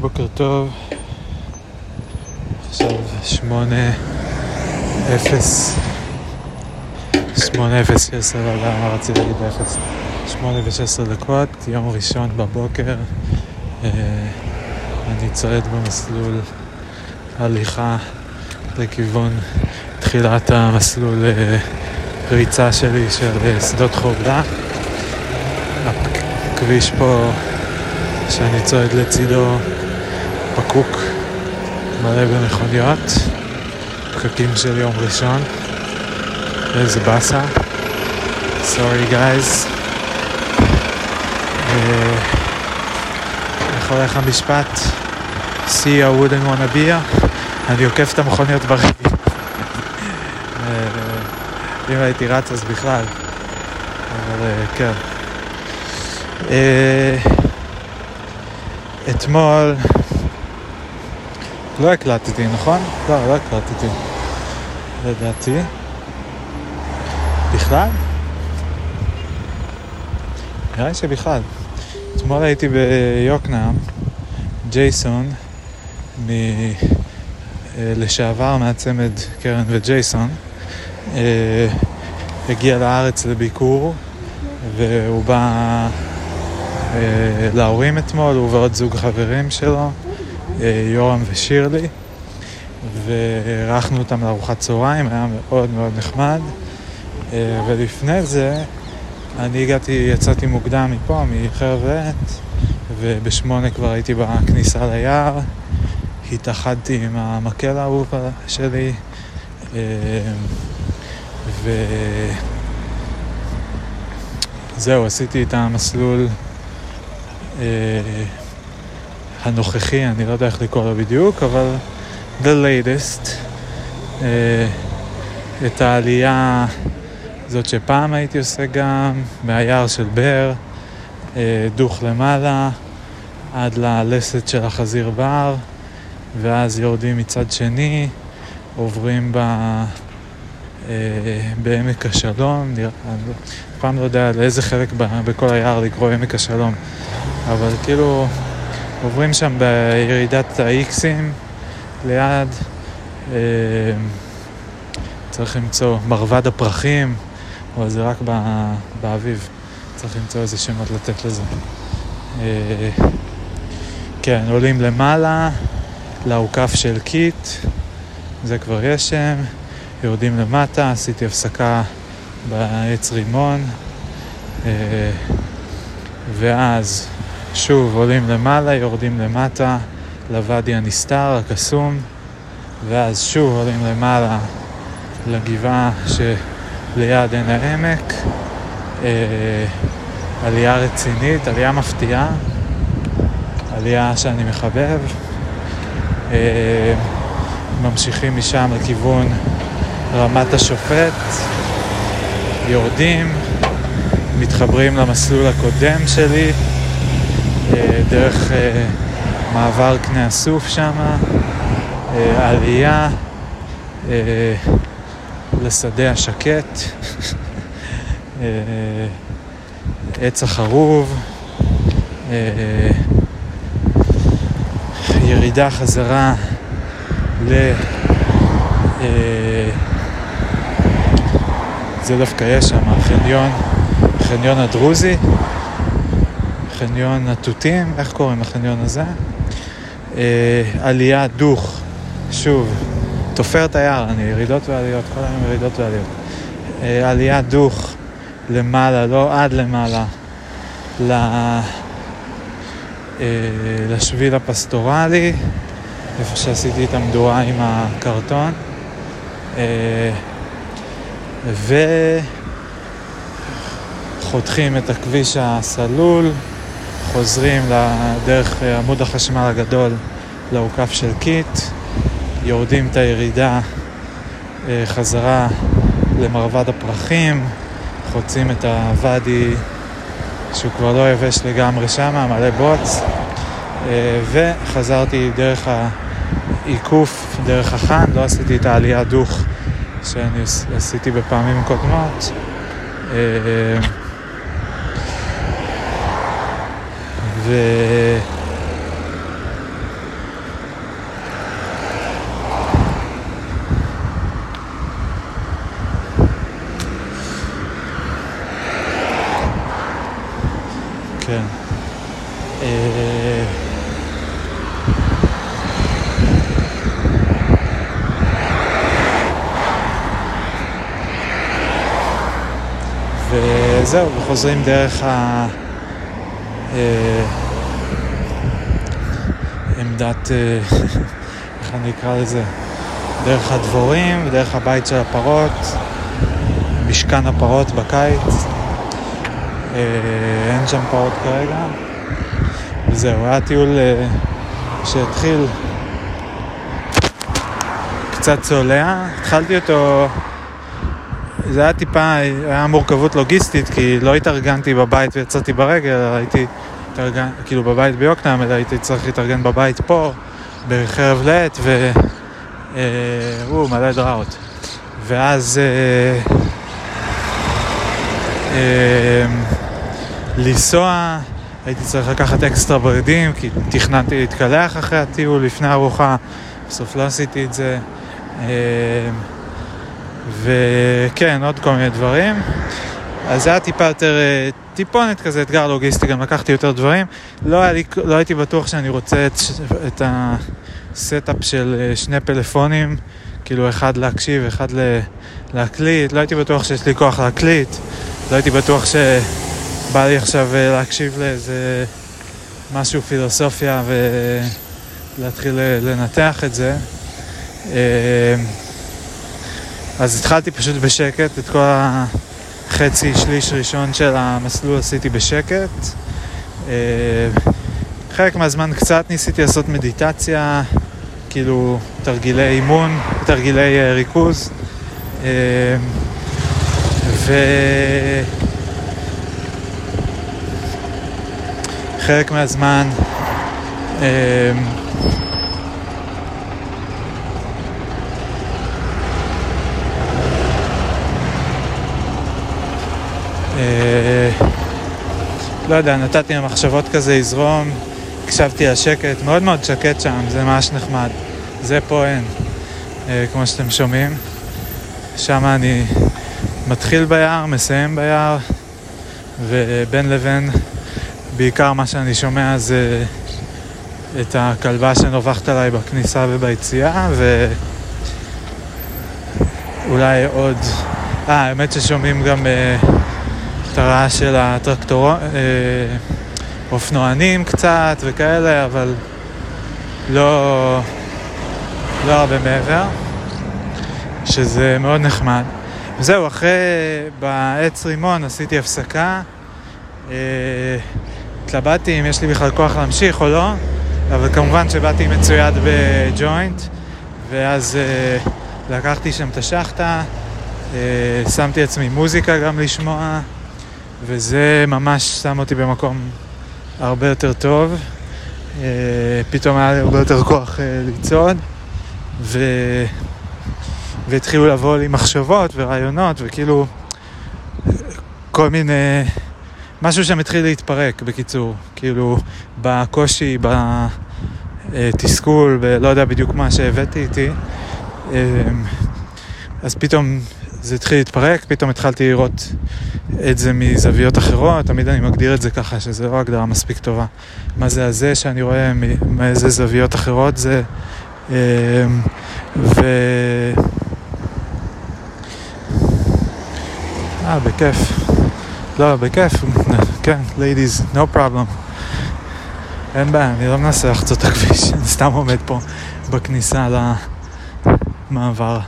בוקר טוב. עכשיו שמונה אפס. שמונה אפס שש עשרה, לא יודע מה רציתי להגיד באפס. שמונה ושש עשרה דקות, יום ראשון בבוקר. אה, אני צועד במסלול הליכה לכיוון תחילת המסלול אה, ריצה שלי של אה, שדות חוגלה. הכביש פה שאני צועד לצידו פקוק, מלא במכוניות, פקקים של יום ראשון, איזה באסה, סורי גייז. איך הולך המשפט? See I wouldn't wanna be here? אני עוקף את המכוניות ברגל. אם הייתי רץ אז בכלל, אבל אה, כן. אה, אתמול לא הקלטתי, נכון? לא, לא הקלטתי. לדעתי. בכלל? נראה לי שבכלל. אתמול הייתי ביוקנעם, ג'ייסון, מ... אה, לשעבר מהצמד קרן וג'ייסון, אה, הגיע לארץ לביקור, והוא בא אה, להורים אתמול, הוא ועוד זוג חברים שלו, יורם ושירלי, ואירחנו אותם לארוחת צהריים, היה מאוד מאוד נחמד. ולפני זה, אני הגעתי, יצאתי מוקדם מפה, מחרב עט, ובשמונה כבר הייתי בכניסה ליער. התאחדתי עם המקל האהוב שלי, וזהו, עשיתי את המסלול אה, הנוכחי, אני לא יודע איך לקרוא לו בדיוק, אבל the latest, אה, את העלייה זאת שפעם הייתי עושה גם, מהיער של באר, אה, דוך למעלה, עד ללסת של החזיר בר, ואז יורדים מצד שני, עוברים ב... אה, בעמק השלום, אף פעם לא יודע לאיזה חלק בכל היער לקרוא עמק השלום, אבל כאילו עוברים שם בירידת האיקסים ליד, אה, צריך למצוא מרבד הפרחים, אבל זה רק באביב, צריך למצוא איזה שמות לתת לזה. אה, כן, עולים למעלה, לאוכף של קיט, זה כבר יש שם. יורדים למטה, עשיתי הפסקה בעץ רימון, אה, ואז שוב עולים למעלה, יורדים למטה לוואדי הנסתר, הקסום, ואז שוב עולים למעלה לגבעה שליד עין העמק. אה, עלייה רצינית, עלייה מפתיעה, עלייה שאני מחבב. אה, ממשיכים משם לכיוון רמת השופט, יורדים, מתחברים למסלול הקודם שלי, דרך אה, מעבר קנה הסוף שם, אה, עלייה לשדה השקט, עץ החרוב, ירידה חזרה ל... זה דווקא יש שם, חניון, חניון הדרוזי, חניון התותים, איך קוראים לחניון הזה? אה, עלייה דוך, שוב, תופרת היער, אני ירידות ועליות, כל היום ירידות ועליות. אה, עלייה דוך למעלה, לא עד למעלה, ל... אה, לשביל הפסטורלי, איפה שעשיתי את המדורה עם הקרטון. אה, וחותכים את הכביש הסלול, חוזרים דרך עמוד החשמל הגדול לאוכף של קיט, יורדים את הירידה אה, חזרה למרבד הפרחים, חוצים את הוואדי שהוא כבר לא יבש לגמרי שם, מלא בוץ, אה, וחזרתי דרך העיקוף, דרך החאן, לא עשיתי את העלייה דוך שאני עשיתי בפעמים קודמות. כן. אה, וזהו, וחוזרים דרך ה... אה, עמדת, אה, איך אני אקרא לזה? דרך הדבורים, דרך הבית של הפרות, משכן הפרות בקיץ. אה, אין שם פרות כרגע. וזהו, היה טיול שהתחיל קצת צולע. התחלתי אותו זה היה טיפה, היה מורכבות לוגיסטית, כי לא התארגנתי בבית ויצאתי ברגל, הייתי התארגן, כאילו בבית ביוקנעם, אלא הייתי צריך להתארגן בבית פה, בחרב לט, ו... אה, או, מלא דראות. ואז... אה, אה, לנסוע, הייתי צריך לקחת אקסטרה בגדים, כי תכננתי להתקלח אחרי הטיול לפני ארוחה, בסוף לא עשיתי את זה. אה, וכן, עוד כל מיני דברים. אז זה היה טיפה יותר, אה, טיפונת כזה, אתגר לוגיסטי, גם לקחתי יותר דברים. לא, לי, לא הייתי בטוח שאני רוצה את, את ה setup של אה, שני פלאפונים, כאילו אחד להקשיב, אחד להקליט. לא הייתי בטוח שיש לי כוח להקליט. לא הייתי בטוח שבא לי עכשיו אה, להקשיב לאיזה משהו פילוסופיה ולהתחיל לנתח את זה. אז התחלתי פשוט בשקט, את כל החצי, שליש ראשון של המסלול עשיתי בשקט. אה, חלק מהזמן קצת ניסיתי לעשות מדיטציה, כאילו תרגילי אימון, תרגילי אה, ריכוז. אה, וחלק מהזמן לא יודע, נתתי למחשבות כזה לזרום, הקשבתי לשקט, מאוד מאוד שקט שם, זה ממש נחמד. זה פה אין, אה, כמו שאתם שומעים. שם אני מתחיל ביער, מסיים ביער, ובין לבין, בעיקר מה שאני שומע זה את הכלבה שנובחת עליי בכניסה וביציאה, ואולי עוד... אה, האמת ששומעים גם... אה, הרעש של הטרקטור... אה, אופנוענים קצת וכאלה, אבל לא, לא הרבה מעבר, שזה מאוד נחמד. וזהו, אחרי, בעץ רימון עשיתי הפסקה, אה, התלבטתי אם יש לי בכלל כוח להמשיך או לא, אבל כמובן שבאתי מצויד בג'וינט, ואז אה, לקחתי שם את השחטה, שמתי עצמי מוזיקה גם לשמוע. וזה ממש שם אותי במקום הרבה יותר טוב. אה, פתאום היה לי הרבה יותר כוח אה, לצעוד, ו... והתחילו לבוא לי מחשבות ורעיונות, וכאילו כל מיני... משהו שם התחיל להתפרק, בקיצור. כאילו, בקושי, בתסכול, ולא יודע בדיוק מה שהבאתי איתי. אה, אז פתאום זה התחיל להתפרק, פתאום התחלתי לראות את זה מזוויות אחרות, תמיד אני מגדיר את זה ככה, שזה לא הגדרה מספיק טובה. מה זה הזה שאני רואה מאיזה זוויות אחרות זה... אמ, ו... אה, בכיף. לא, בכיף, כן, ladies, no problem. אין בעיה, אני לא מנסה לחצות את הכביש, אני סתם עומד פה בכניסה למעבר.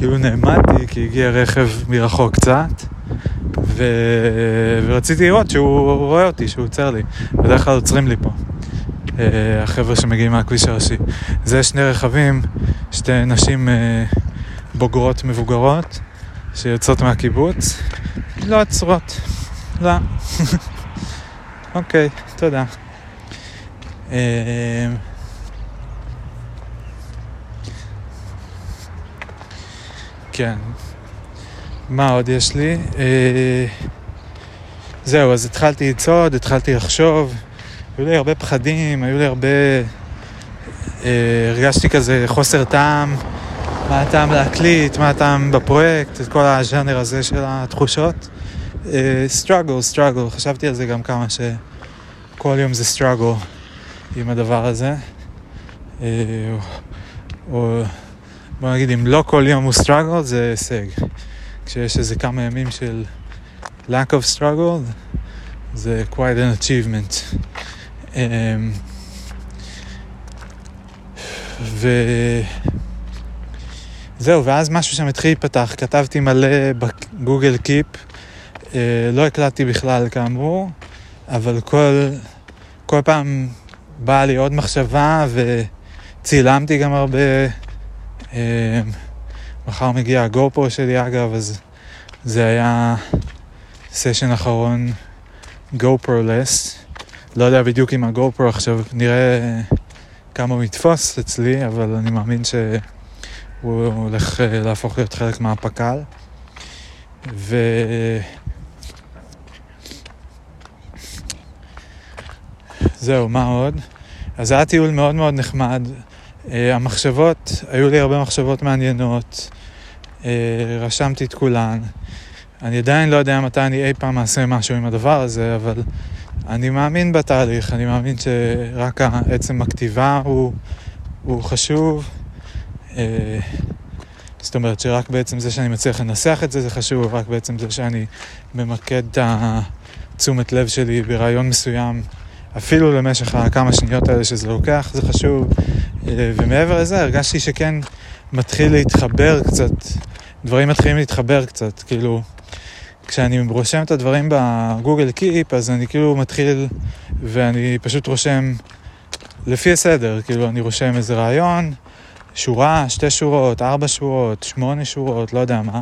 כאילו נעמדתי כי הגיע רכב מרחוק קצת ו... ורציתי לראות שהוא רואה אותי, שהוא עוצר לי. בדרך כלל עוצרים לי פה, אה, החבר'ה שמגיעים מהכביש הראשי. זה שני רכבים, שתי נשים אה, בוגרות מבוגרות שיוצאות מהקיבוץ, לא עצרות, לא. אוקיי, תודה. אה, כן. מה עוד יש לי? אה, זהו, אז התחלתי לצעוד, התחלתי לחשוב. היו לי הרבה פחדים, היו לי הרבה... אה, הרגשתי כזה חוסר טעם, מה הטעם להקליט, מה הטעם בפרויקט, את כל הז'אנר הזה של התחושות. struggle, struggle, חשבתי על זה גם כמה שכל יום זה struggle עם הדבר הזה. Uh, או בוא נגיד, אם לא כל יום הוא struggle, זה הישג. כשיש איזה כמה ימים של lack of struggle, זה quite an achievement. Um, וזהו, ואז משהו שם התחיל להיפתח, כתבתי מלא בגוגל קיפ, uh, לא הקלטתי בכלל כאמור, אבל כל, כל פעם באה לי עוד מחשבה וצילמתי גם הרבה. Uh, מחר מגיע הגופו שלי אגב, אז זה היה סשן אחרון גופרו-לס. לא יודע בדיוק אם הגופרו עכשיו נראה כמה הוא יתפוס אצלי, אבל אני מאמין שהוא הולך אה, להפוך להיות חלק מהפק"ל. ו... זהו, מה עוד? אז זה היה טיול מאוד מאוד נחמד. Uh, המחשבות, היו לי הרבה מחשבות מעניינות. Uh, רשמתי את כולן. אני עדיין לא יודע מתי אני אי פעם אעשה משהו עם הדבר הזה, אבל אני מאמין בתהליך, אני מאמין שרק עצם הכתיבה הוא, הוא חשוב. אה, זאת אומרת שרק בעצם זה שאני מצליח לנסח את זה זה חשוב, רק בעצם זה שאני ממקד את התשומת לב שלי ברעיון מסוים, אפילו למשך הכמה שניות האלה שזה לוקח, זה חשוב. אה, ומעבר לזה הרגשתי שכן מתחיל להתחבר קצת, דברים מתחילים להתחבר קצת, כאילו כשאני רושם את הדברים בגוגל קיפ, אז אני כאילו מתחיל ואני פשוט רושם לפי הסדר, כאילו אני רושם איזה רעיון, שורה, שתי שורות, ארבע שורות, שמונה שורות, לא יודע מה,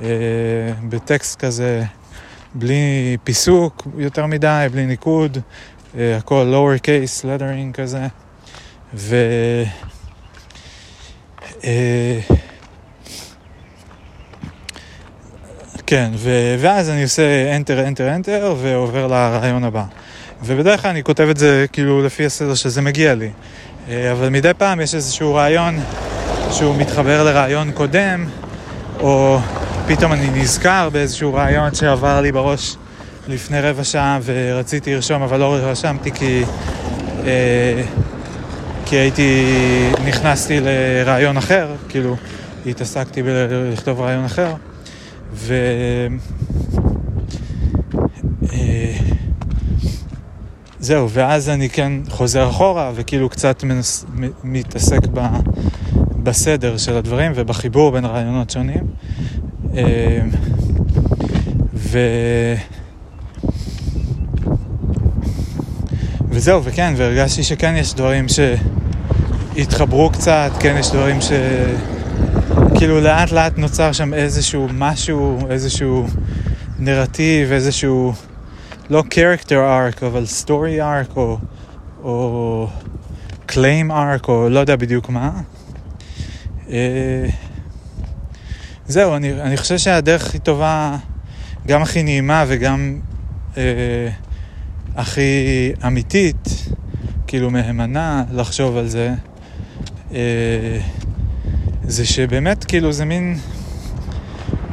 אה, בטקסט כזה, בלי פיסוק יותר מדי, בלי ניקוד, הכל lower case, lettering כזה, ו... אה, כן, ו- ואז אני עושה enter, enter, enter, ועובר לרעיון הבא. ובדרך כלל אני כותב את זה כאילו לפי הסדר שזה מגיע לי. אה, אבל מדי פעם יש איזשהו רעיון שהוא מתחבר לרעיון קודם, או פתאום אני נזכר באיזשהו רעיון שעבר לי בראש לפני רבע שעה ורציתי לרשום, אבל לא רשמתי כי, אה, כי הייתי, נכנסתי לרעיון אחר, כאילו התעסקתי בלכתוב רעיון אחר. ו... אה, זהו, ואז אני כן חוזר אחורה וכאילו קצת מנס, מתעסק ב, בסדר של הדברים ובחיבור בין רעיונות שונים. אה, ו... וזהו, וכן, והרגשתי שכן יש דברים שהתחברו קצת, כן יש דברים ש... כאילו לאט לאט נוצר שם איזשהו משהו, איזשהו נרטיב, איזשהו לא character arc, אבל story arc או, או claim arc או לא יודע בדיוק מה. אה, זהו, אני, אני חושב שהדרך הכי טובה, גם הכי נעימה וגם אה, הכי אמיתית, כאילו מהימנה לחשוב על זה, אה, זה שבאמת, כאילו, זה מין...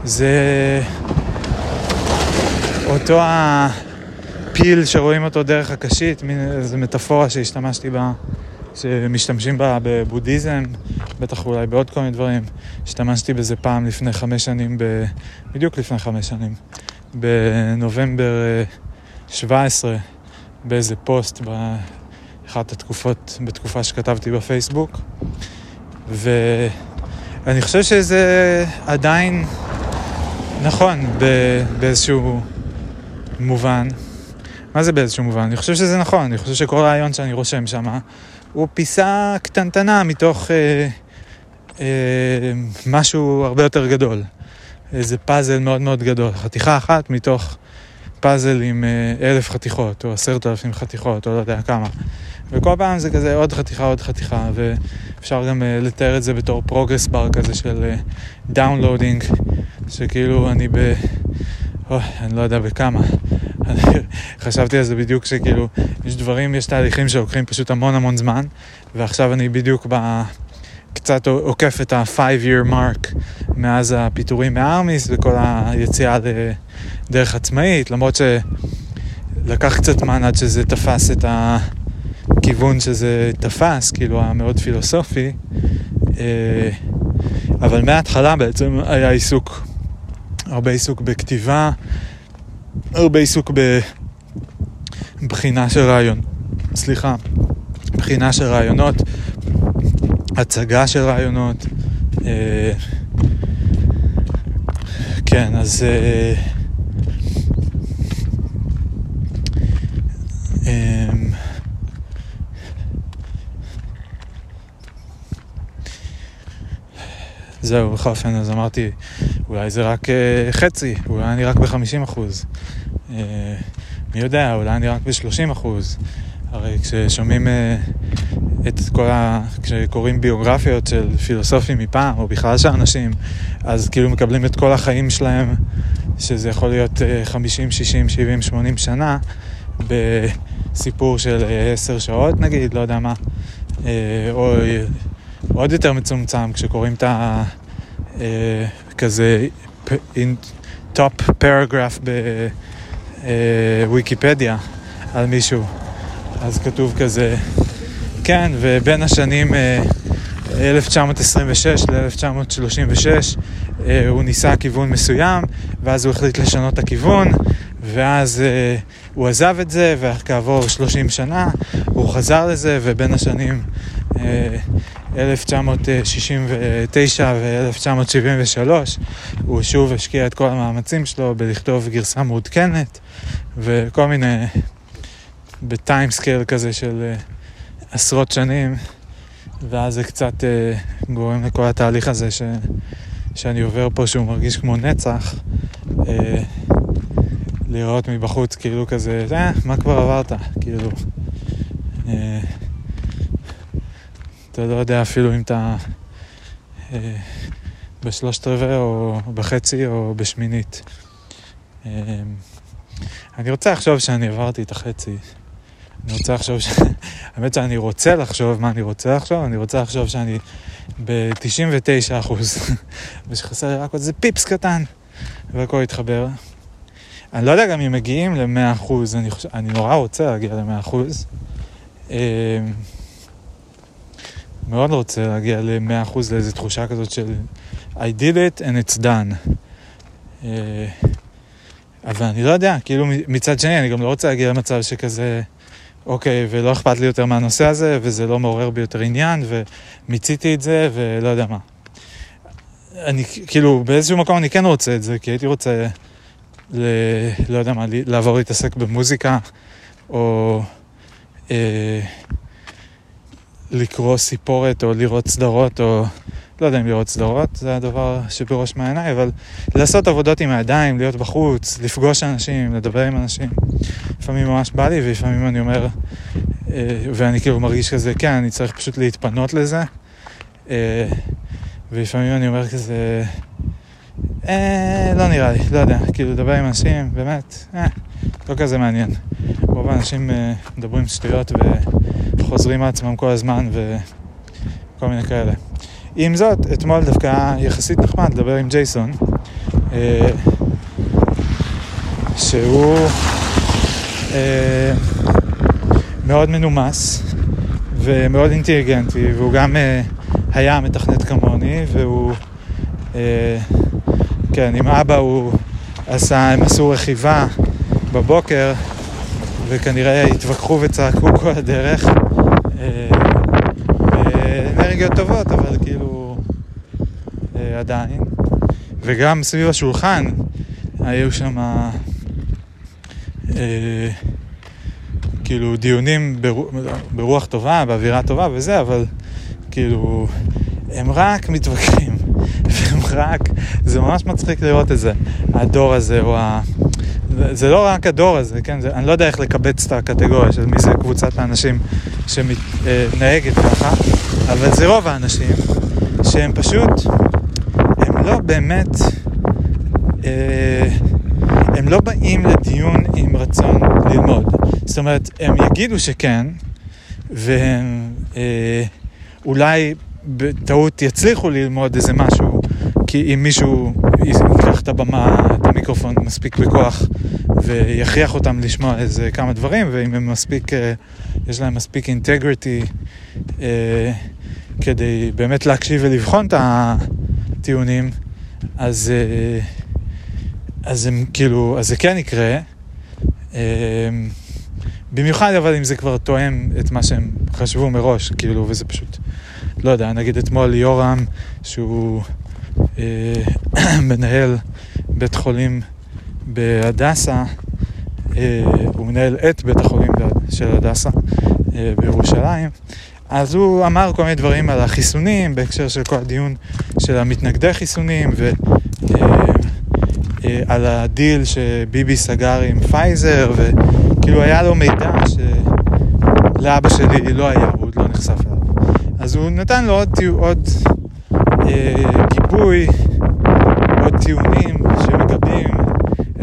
זה אותו הפיל שרואים אותו דרך הקשית, מין איזו מטאפורה שהשתמשתי בה, שמשתמשים בה בבודהיזם, בטח אולי בעוד כל מיני דברים. השתמשתי בזה פעם לפני חמש שנים, ב... בדיוק לפני חמש שנים, בנובמבר 17, אה, באיזה פוסט באחת התקופות, בתקופה שכתבתי בפייסבוק. ו... אני חושב שזה עדיין נכון באיזשהו מובן. מה זה באיזשהו מובן? אני חושב שזה נכון, אני חושב שכל רעיון שאני רושם שם הוא פיסה קטנטנה מתוך אה, אה, משהו הרבה יותר גדול. איזה פאזל מאוד מאוד גדול. חתיכה אחת מתוך פאזל עם אה, אלף חתיכות, או עשרת אלפים חתיכות, או לא יודע כמה. וכל פעם זה כזה עוד חתיכה, עוד חתיכה, ואפשר גם uh, לתאר את זה בתור progress bar כזה של downloading, uh, שכאילו אני ב... Oh, אני לא יודע בכמה. חשבתי על זה בדיוק שכאילו, יש דברים, יש תהליכים שלוקחים פשוט המון המון זמן, ועכשיו אני בדיוק קצת עוקף את ה-5-year mark מאז הפיטורים מהארמיס וכל היציאה לדרך עצמאית, למרות שלקח קצת זמן עד שזה תפס את הכיוון שזה תפס, כאילו המאוד פילוסופי, אה, אבל מההתחלה בעצם היה עיסוק, הרבה עיסוק בכתיבה, הרבה עיסוק בבחינה של רעיון, סליחה, בחינה של רעיונות, הצגה של רעיונות. אה, כן, אז... אה, אמ, זהו, בכל אופן, אז אמרתי, אולי זה רק uh, חצי, אולי אני רק ב-50 אחוז. Uh, מי יודע, אולי אני רק ב-30 אחוז. הרי כששומעים uh, את כל ה... כשקוראים ביוגרפיות של פילוסופים מפעם, או בכלל של אנשים, אז כאילו מקבלים את כל החיים שלהם, שזה יכול להיות uh, 50, 60, 70, 80 שנה, בסיפור של uh, 10 שעות נגיד, לא יודע מה, uh, או עוד יותר מצומצם כשקוראים את ה... uh, כזה top paragraph בוויקיפדיה על מישהו. אז כתוב כזה, כן, ובין השנים 1926 ל-1936 הוא ניסה כיוון מסוים, ואז הוא החליט לשנות את הכיוון, ואז הוא עזב את זה, וכעבור 30 שנה הוא חזר לזה, ובין השנים 1969 ו-1973 הוא שוב השקיע את כל המאמצים שלו בלכתוב גרסה מעודכנת וכל מיני בטיימסקייל כזה של עשרות שנים, ואז זה קצת uh, גורם לכל התהליך הזה ש, שאני עובר פה, שהוא מרגיש כמו נצח, uh, לראות מבחוץ כאילו כזה, אה, מה כבר עברת? כאילו, uh, אתה לא יודע אפילו אם אתה uh, בשלושת רבעי או בחצי או בשמינית. Uh, אני רוצה לחשוב שאני עברתי את החצי. אני רוצה לחשוב ש... האמת שאני רוצה לחשוב מה אני רוצה לחשוב, אני רוצה לחשוב שאני ב-99 אחוז, ושחסר לי רק עוד איזה פיפס קטן, והכל יתחבר. אני לא יודע גם אם מגיעים ל-100 אחוז, אני, חושב, אני נורא רוצה להגיע ל-100 אחוז. אמ, מאוד רוצה להגיע ל-100 אחוז לאיזו תחושה כזאת של I did it and it's done. אה, אבל אני לא יודע, כאילו מצד שני, אני גם לא רוצה להגיע למצב שכזה... אוקיי, ולא אכפת לי יותר מהנושא הזה, וזה לא מעורר בי יותר עניין, ומיציתי את זה, ולא יודע מה. אני, כאילו, באיזשהו מקום אני כן רוצה את זה, כי הייתי רוצה, ל, לא יודע מה, לעבור להתעסק במוזיקה, או אה, לקרוא סיפורת, או לראות סדרות, או לא יודע אם לראות סדרות, זה הדבר שבראש מעייניי, אבל לעשות עבודות עם הידיים, להיות בחוץ, לפגוש אנשים, לדבר עם אנשים. לפעמים ממש בא לי, ולפעמים אני אומר, אה, ואני כאילו מרגיש כזה, כן, אני צריך פשוט להתפנות לזה. אה, ולפעמים אני אומר כזה, אה, לא נראה לי, לא יודע, כאילו לדבר עם אנשים, באמת, אה, לא כזה מעניין. רוב האנשים אה, מדברים שטויות וחוזרים מעצמם כל הזמן וכל מיני כאלה. עם זאת, אתמול דווקא יחסית נחמד לדבר עם ג'ייסון, אה, שהוא אה, מאוד מנומס ומאוד אינטליגנטי, והוא גם אה, היה מתכנת כמוני, והוא, כן, עם אבא הוא עשה, הם עשו רכיבה בבוקר, וכנראה התווכחו וצעקו כל הדרך. אנרגיות טובות, אבל כאילו אה, עדיין. וגם סביב השולחן היו שם אה, כאילו דיונים ברוח, ברוח טובה, באווירה טובה וזה, אבל כאילו הם רק מתווכחים, והם רק, זה ממש מצחיק לראות את זה, הדור הזה, או ה... זה לא רק הדור הזה, כן? זה, אני לא יודע איך לקבץ את הקטגוריה של מי זה קבוצת האנשים שמתנהגת ככה, אבל זה רוב האנשים שהם פשוט, הם לא באמת, אה, הם לא באים לדיון עם רצון ללמוד. זאת אומרת, הם יגידו שכן, והם אה, אולי בטעות יצליחו ללמוד איזה משהו, כי אם מישהו ייקח את הבמה, את המיקרופון מספיק בכוח ויכריח אותם לשמוע איזה כמה דברים, ואם הם מספיק, אה, יש להם מספיק אינטגריטי אה, כדי באמת להקשיב ולבחון את הטיעונים, אז, אה, אז הם כאילו, אז זה כן יקרה. במיוחד אבל אם זה כבר תואם את מה שהם חשבו מראש, כאילו, וזה פשוט, לא יודע, נגיד אתמול יורם, שהוא אה, מנהל בית חולים בהדסה, אה, הוא מנהל את בית החולים של הדסה בירושלים, אז הוא אמר כל מיני דברים על החיסונים בהקשר של כל הדיון של המתנגדי חיסונים ועל אה, אה, הדיל שביבי סגר עם פייזר וכאילו היה לו מידע שלאבא שלי לא היה, הוא עוד לא נחשף אליו. אז הוא נתן לו עוד, עוד אה, גיבוי, עוד טיעונים שמגבים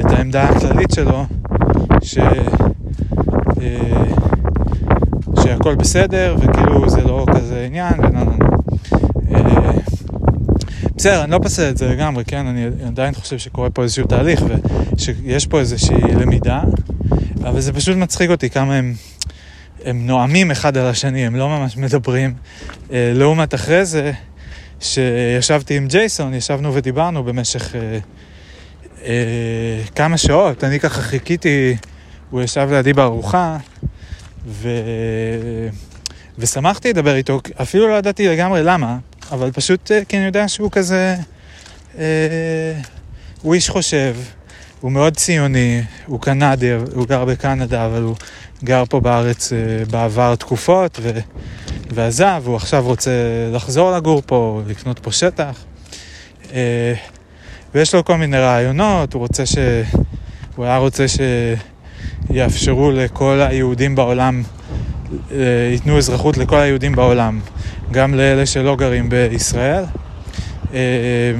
את העמדה הכללית שלו, ש... אה, שהכל בסדר וכאילו זה לא כזה עניין אה, בסדר, אני לא פסל את זה לגמרי, כן? אני עדיין חושב שקורה פה איזשהו תהליך ושיש פה איזושהי למידה, אבל זה פשוט מצחיק אותי כמה הם, הם נואמים אחד על השני, הם לא ממש מדברים. אה, לעומת אחרי זה, שישבתי עם ג'ייסון, ישבנו ודיברנו במשך אה, אה, כמה שעות, אני ככה חיכיתי, הוא ישב לידי בארוחה, ו... ושמחתי לדבר איתו, אפילו לא ידעתי לגמרי למה, אבל פשוט אה, כי אני יודע שהוא כזה, אה, הוא איש חושב, הוא מאוד ציוני, הוא קנדי, הוא גר בקנדה, אבל הוא גר פה בארץ אה, בעבר תקופות, ו... ועזב, הוא עכשיו רוצה לחזור לגור פה, לקנות פה שטח. אה, ויש לו כל מיני רעיונות, הוא רוצה ש... הוא היה רוצה שיאפשרו לכל היהודים בעולם, אה, ייתנו אזרחות לכל היהודים בעולם, גם לאלה שלא גרים בישראל. אה,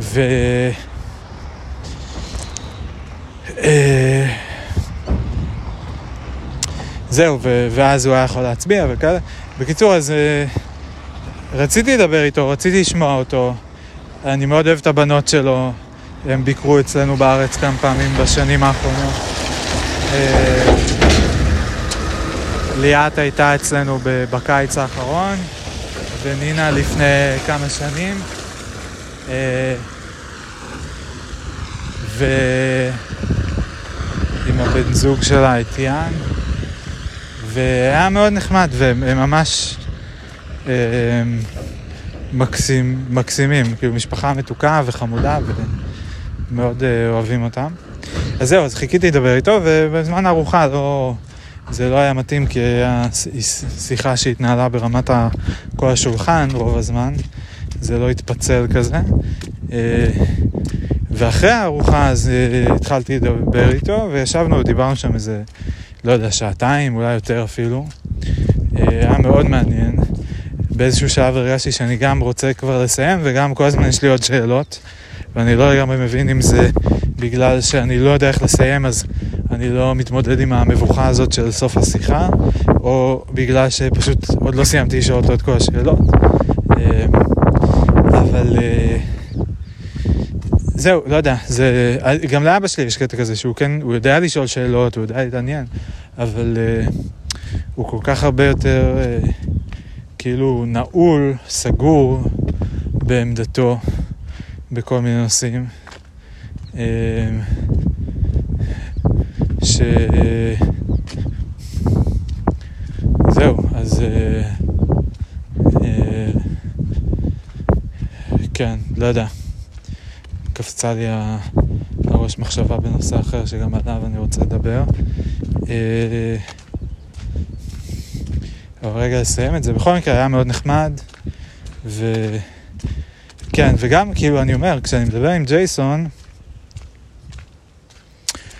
ו... זהו, ו- ואז הוא היה יכול להצביע וכאלה. בקיצור, אז רציתי לדבר איתו, רציתי לשמוע אותו. אני מאוד אוהב את הבנות שלו, הם ביקרו אצלנו בארץ כמה פעמים בשנים האחרונות. Uh, ליאת הייתה אצלנו בקיץ האחרון, ונינה לפני כמה שנים. Uh, ועם הבן זוג שלה, את יאן. והיה מאוד נחמד, והם ממש אה, מקסימים, כאילו משפחה מתוקה וחמודה ומאוד אה, אוהבים אותם. אז זהו, אז חיכיתי לדבר איתו, ובזמן הארוחה לא... זה לא היה מתאים כי היה שיחה שהתנהלה ברמת כל השולחן רוב הזמן, זה לא התפצל כזה. אה, ואחרי הארוחה אז אה, התחלתי לדבר איתו, וישבנו ודיברנו שם איזה לא יודע, שעתיים, אולי יותר אפילו. אה, היה מאוד מעניין. באיזשהו שלב הרגשתי שאני גם רוצה כבר לסיים וגם כל הזמן יש לי עוד שאלות ואני לא לגמרי מבין אם זה בגלל שאני לא יודע איך לסיים אז אני לא מתמודד עם המבוכה הזאת של סוף השיחה או בגלל שפשוט עוד לא סיימתי לשאול אותו את כל השאלות. אה, אבל אה, זהו, לא יודע, זה, גם לאבא שלי יש קטע כזה שהוא כן, הוא יודע לשאול שאלות, הוא יודע להתעניין, אבל uh, הוא כל כך הרבה יותר כאילו נעול, סגור בעמדתו בכל מיני נושאים. Uh, ש... זהו, אז... Uh, uh, כן, לא יודע. קפצה לי לראש מחשבה בנושא אחר שגם עליו אני רוצה לדבר. אה, אבל רגע לסיים את זה. בכל מקרה היה מאוד נחמד, ו... כן, וגם כאילו אני אומר, כשאני מדבר עם ג'ייסון,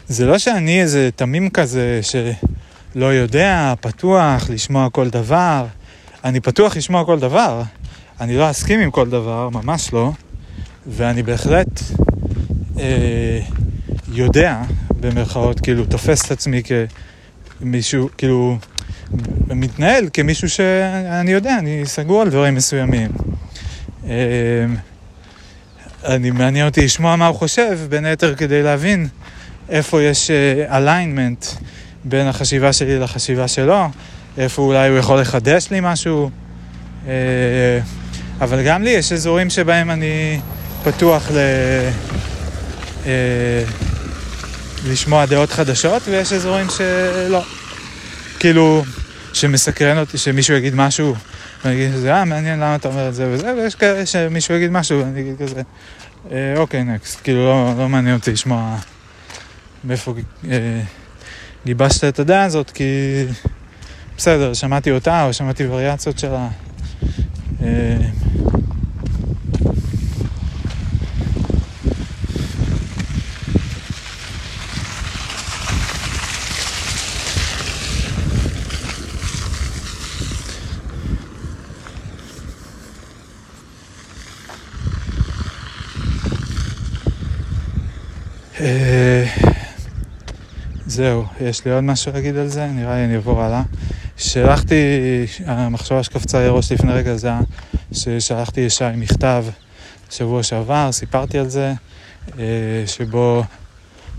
זה לא שאני איזה תמים כזה שלא יודע, פתוח לשמוע כל דבר. אני פתוח לשמוע כל דבר. אני לא אסכים עם כל דבר, ממש לא. ואני בהחלט אה, יודע, במרכאות, כאילו, תופס את עצמי כמישהו, כאילו, מתנהל כמישהו שאני יודע, אני סגור על דברים מסוימים. אה, אני מעניין אותי לשמוע מה הוא חושב, בין היתר כדי להבין איפה יש אליינמנט בין החשיבה שלי לחשיבה שלו, איפה אולי הוא יכול לחדש לי משהו. אבל גם לי יש אזורים שבהם אני פתוח ל... לשמוע דעות חדשות, ויש אזורים שלא. כאילו, שמסקרן אותי, שמישהו יגיד משהו, ואני אגיד שזה, אה, מעניין למה אתה אומר את זה וזה, ויש כאלה שמישהו יגיד משהו, ואני אגיד כזה, אה, אוקיי, נקסט, כאילו, לא, לא מעניין אותי לשמוע מאיפה אה, גיבשת את הדעה הזאת, כי בסדר, שמעתי אותה, או שמעתי וריאציות שלה. אה, זהו, יש לי עוד משהו להגיד על זה? נראה לי אני אעבור הלאה. שלחתי, המחשבה שקפצה לי ראש לפני רגע זה ששלחתי לשי מכתב שבוע שעבר, סיפרתי על זה, אה, שבו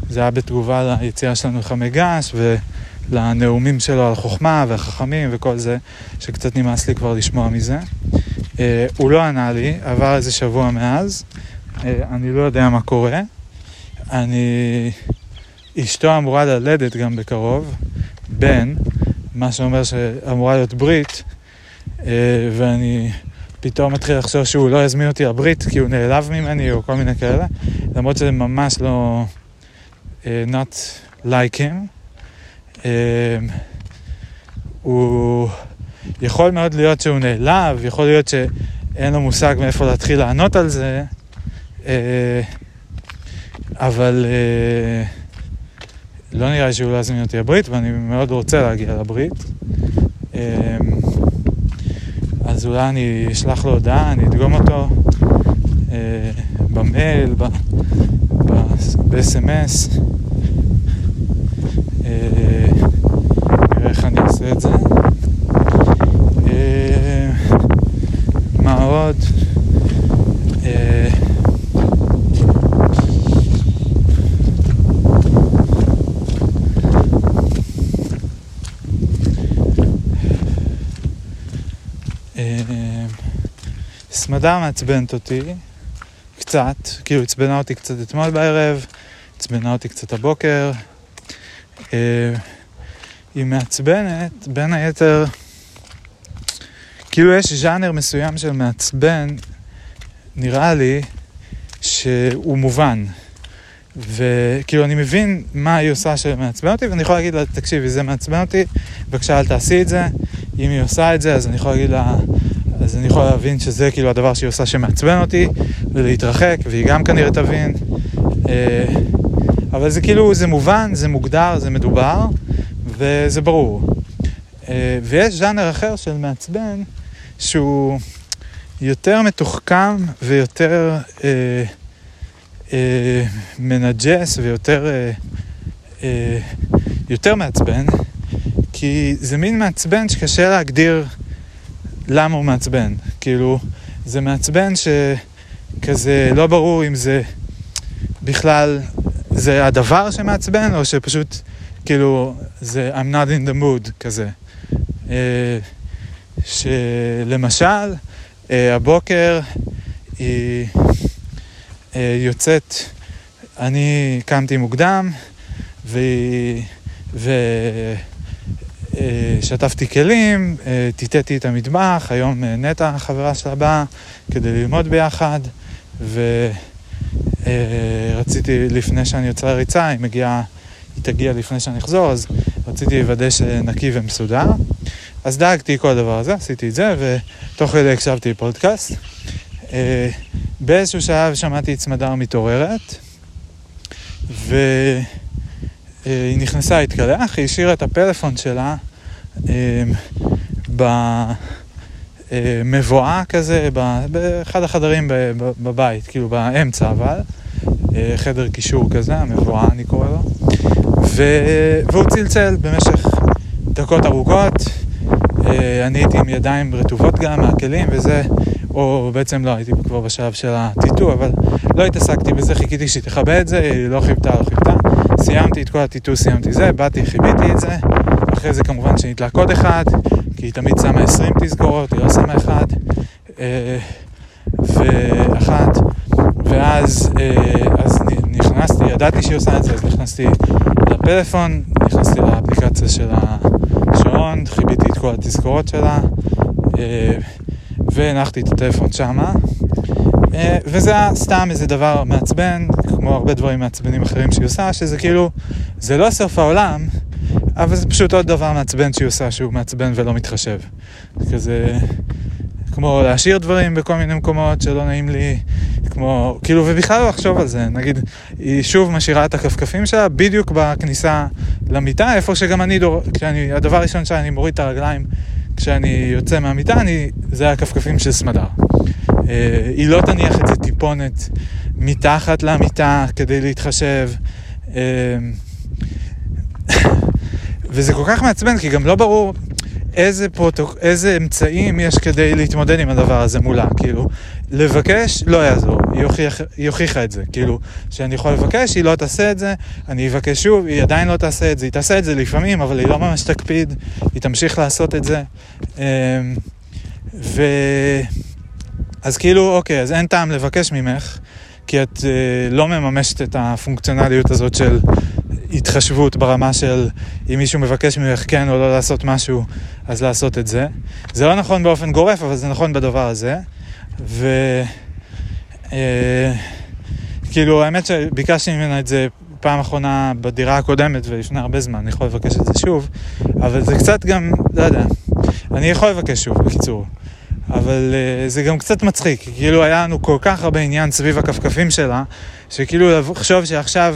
זה היה בתגובה ליציאה שלנו לחמי געש ולנאומים שלו על חוכמה והחכמים וכל זה, שקצת נמאס לי כבר לשמוע מזה. אה, הוא לא ענה לי, עבר איזה שבוע מאז, אני לא יודע מה קורה. אני... אשתו אמורה ללדת גם בקרוב, בן, מה שאומר שאמורה להיות ברית, אה, ואני פתאום מתחיל לחשוב שהוא לא יזמין אותי לברית כי הוא נעלב ממני או כל מיני כאלה, למרות שזה ממש לא... Uh, not like him. Uh, הוא יכול מאוד להיות שהוא נעלב, יכול להיות שאין לו מושג מאיפה להתחיל לענות על זה. אבל אה, לא נראה לי שהוא לא יזמין אותי לברית, ואני מאוד רוצה להגיע לברית. אה, אז אולי אני אשלח לו הודעה, אני אדגום אותו אה, במייל, ב-SMS. אה, נראה איך אני אעשה את זה. אה, מה עוד? אה, סמדה מעצבנת אותי, קצת, כאילו עצבנה אותי קצת אתמול בערב, עצבנה אותי קצת הבוקר. אה, היא מעצבנת, בין היתר, כאילו יש ז'אנר מסוים של מעצבן, נראה לי שהוא מובן. וכאילו אני מבין מה היא עושה שמעצבן אותי, ואני יכול להגיד לה, תקשיבי, זה מעצבן אותי, בבקשה אל תעשי את זה. אם היא עושה את זה, אז אני יכול להגיד לה, אז אני יכול להבין שזה כאילו הדבר שהיא עושה שמעצבן אותי, ולהתרחק, והיא גם כנראה תבין. אה, אבל זה כאילו, זה מובן, זה מוגדר, זה מדובר, וזה ברור. אה, ויש ז'אנר אחר של מעצבן, שהוא יותר מתוחכם ויותר אה, אה, מנג'ס ויותר אה, אה, יותר מעצבן, כי זה מין מעצבן שקשה להגדיר למה הוא מעצבן. כאילו, זה מעצבן שכזה לא ברור אם זה בכלל, זה הדבר שמעצבן, או שפשוט, כאילו, זה I'm not in the mood כזה. אה, שלמשל, אה, הבוקר היא אה, יוצאת, אני קמתי מוקדם, והיא... אה, שטפתי כלים, אה, טיטטתי את המטבח, היום אה, נטע, החברה שלה באה, כדי ללמוד ביחד, ורציתי, לפני שאני יוצא לריצה, היא מגיעה, היא תגיע לפני שאני אחזור, אז רציתי לוודא שנקי ומסודר. אז דאגתי כל הדבר הזה, עשיתי את זה, ותוך כדי הקשבתי לפודקאסט. באיזשהו שלב שמעתי את סמדר מתעוררת, ו... אה, היא נכנסה להתקלח, היא השאירה את הפלאפון שלה אה, במבואה כזה, באחד החדרים בבית, כאילו באמצע אבל, אה, חדר קישור כזה, המבואה אני קורא לו, ו... והוא צלצל במשך דקות ארוכות, אה, אני הייתי עם ידיים רטובות גם מהכלים וזה, או בעצם לא הייתי כבר בשלב של הטיטו, אבל לא התעסקתי בזה, חיכיתי שהיא תכבה את זה, היא לא חיבתה, לא חיבתה. סיימתי את כל הטיטו, סיימתי זה, באתי, חיביתי את זה. אחרי זה כמובן שנתלה קוד אחד, כי היא תמיד שמה 20 תזכורות, היא לא שמה אחד. אה, ואחת, ואז אז נכנסתי, ידעתי שהיא עושה את זה, אז נכנסתי לפלאפון, נכנסתי לאפליקציה של השעון, חיביתי את כל התזכורות שלה, אה, והנחתי את הטלפון שמה. אה, וזה היה סתם איזה דבר מעצבן, כמו הרבה דברים מעצבנים אחרים שהיא עושה, שזה כאילו, זה לא סוף העולם, אבל זה פשוט עוד דבר מעצבן שהיא עושה, שהוא מעצבן ולא מתחשב. כזה, כמו להשאיר דברים בכל מיני מקומות שלא נעים לי, כמו, כאילו, ובכלל לא לחשוב על זה. נגיד, היא שוב משאירה את הכפכפים שלה בדיוק בכניסה למיטה, איפה שגם אני, דור, כשאני, הדבר הראשון שאני מוריד את הרגליים כשאני יוצא מהמיטה, אני, זה הכפכפים של סמדר. אה, היא לא תניח את זה טיפונת מתחת למיטה כדי להתחשב. אה, וזה כל כך מעצבן, כי גם לא ברור איזה, פרוטוק... איזה אמצעים יש כדי להתמודד עם הדבר הזה מולה, כאילו, לבקש לא יעזור, היא, הוכיח... היא הוכיחה את זה, כאילו, שאני יכול לבקש, היא לא תעשה את זה, אני אבקש שוב, היא עדיין לא תעשה את זה, היא תעשה את זה לפעמים, אבל היא לא ממש תקפיד, היא תמשיך לעשות את זה. אמ, ו... אז כאילו, אוקיי, אז אין טעם לבקש ממך, כי את אה, לא מממשת את הפונקציונליות הזאת של התחשבות ברמה של אם מישהו מבקש ממך כן או לא לעשות משהו, אז לעשות את זה. זה לא נכון באופן גורף, אבל זה נכון בדבר הזה. ו... אה, כאילו, האמת שביקשתי ממנה את זה פעם אחרונה בדירה הקודמת ולפני הרבה זמן, אני יכול לבקש את זה שוב, אבל זה קצת גם, לא יודע, אני יכול לבקש שוב, בקיצור. אבל uh, זה גם קצת מצחיק, כאילו היה לנו כל כך הרבה עניין סביב הכפכפים שלה, שכאילו לחשוב שעכשיו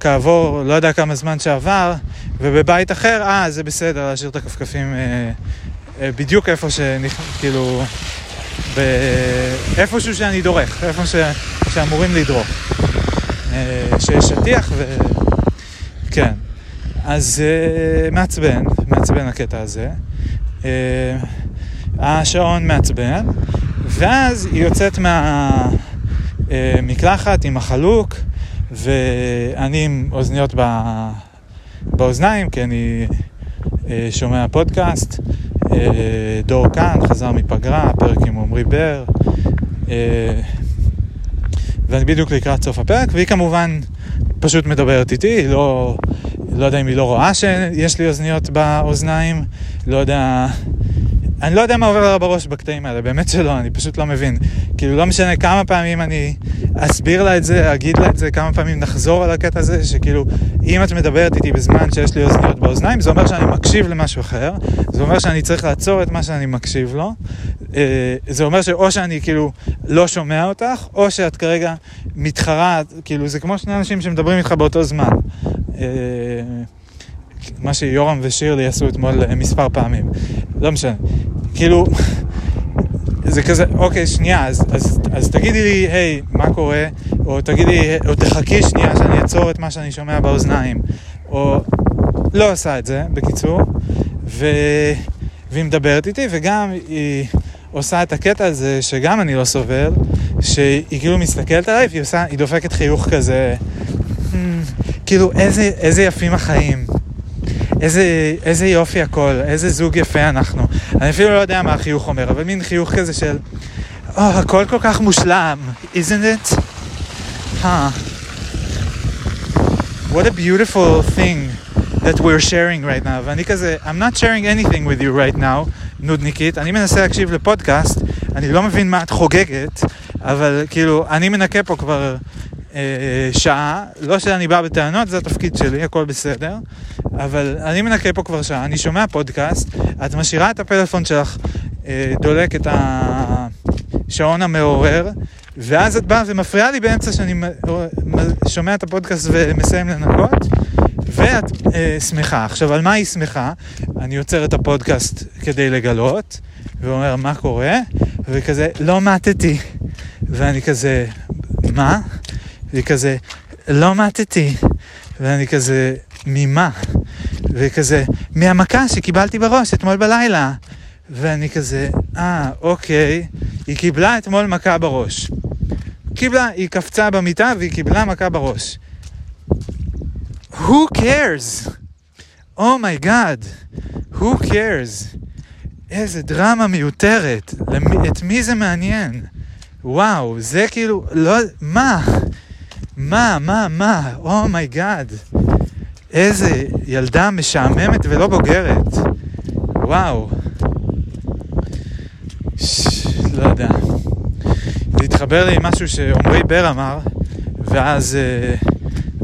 כעבור לא יודע כמה זמן שעבר, ובבית אחר, אה, זה בסדר להשאיר את הכפכפים אה, אה, בדיוק איפה ש... כאילו... איפשהו שאני דורך, איפה ש... שאמורים לדרוך. אה, שיש שטיח ו... כן. אז אה, מעצבן, מעצבן הקטע הזה. אה, השעון מעצבן, ואז היא יוצאת מהמקלחת עם החלוק, ואני עם אוזניות. באוזניים, כי אני אה, שומע פודקאסט. אה, דור כאן, חזר מפגרה, פרק עם עמרי בר. אה, ואני בדיוק לקראת סוף הפרק, והיא כמובן פשוט מדברת איתי, לא, לא יודע אם היא לא רואה שיש לי אוזניות באוזניים, לא יודע אני לא יודע מה עובר לה בראש בקטעים האלה, באמת שלא, אני פשוט לא מבין. כאילו, לא משנה כמה פעמים אני אסביר לה את זה, אגיד לה את זה, כמה פעמים נחזור על הקטע הזה, שכאילו, אם את מדברת איתי בזמן שיש לי אוזניות באוזניים, זה אומר שאני מקשיב למשהו אחר, זה אומר שאני צריך לעצור את מה שאני מקשיב לו, אה, זה אומר שאו שאני כאילו לא שומע אותך, או שאת כרגע מתחרה, כאילו, זה כמו שני אנשים שמדברים איתך באותו זמן. אה, מה שיורם ושירלי עשו אתמול אה, מספר פעמים. לא משנה. כאילו, זה כזה, אוקיי, שנייה, אז, אז, אז תגידי לי, היי, מה קורה? או תגידי, או תחכי שנייה שאני אעצור את מה שאני שומע באוזניים. או לא עושה את זה, בקיצור. ו... והיא מדברת איתי, וגם היא עושה את הקטע הזה, שגם אני לא סובל, שהיא כאילו מסתכלת עליי, והיא עושה, היא דופקת חיוך כזה, hmm, כאילו, איזה, איזה יפים החיים. איזה, איזה יופי הכל, איזה זוג יפה אנחנו. אני אפילו לא יודע מה החיוך אומר, אבל מין חיוך כזה של, או, oh, הכל כל כך מושלם, isn't it? Huh. What a beautiful thing that we're sharing right now. ואני כזה, I'm not sharing anything with you right now, נודניקית. אני מנסה להקשיב לפודקאסט, אני לא מבין מה את חוגגת, אבל כאילו, אני מנקה פה כבר אה, שעה, לא שאני בא בטענות, זה התפקיד שלי, הכל בסדר, אבל אני מנקה פה כבר שעה, אני שומע פודקאסט, את משאירה את הפלאפון שלך, אה, דולק את השעון המעורר, ואז את באה ומפריעה לי באמצע שאני שומע את הפודקאסט ומסיים לנקות, ואת אה, שמחה. עכשיו, על מה היא שמחה? אני עוצר את הפודקאסט כדי לגלות, ואומר, מה קורה? וכזה, לא מתתי. ואני כזה, מה? והיא כזה, לא מתתי. ואני כזה, ממה? וכזה, מהמכה שקיבלתי בראש אתמול בלילה. ואני כזה, אה, אוקיי, היא קיבלה אתמול מכה בראש. קיבלה, היא קפצה במיטה והיא קיבלה מכה בראש. Who cares? oh who cares? איזה דרמה מיותרת, למי, את מי זה מעניין? וואו, זה כאילו, לא, מה? מה, מה, מה? Oh איזה ילדה משעממת ולא בוגרת. וואו. ש... לא יודע. זה התחבר לי משהו שעמרי בר אמר, ואז אה,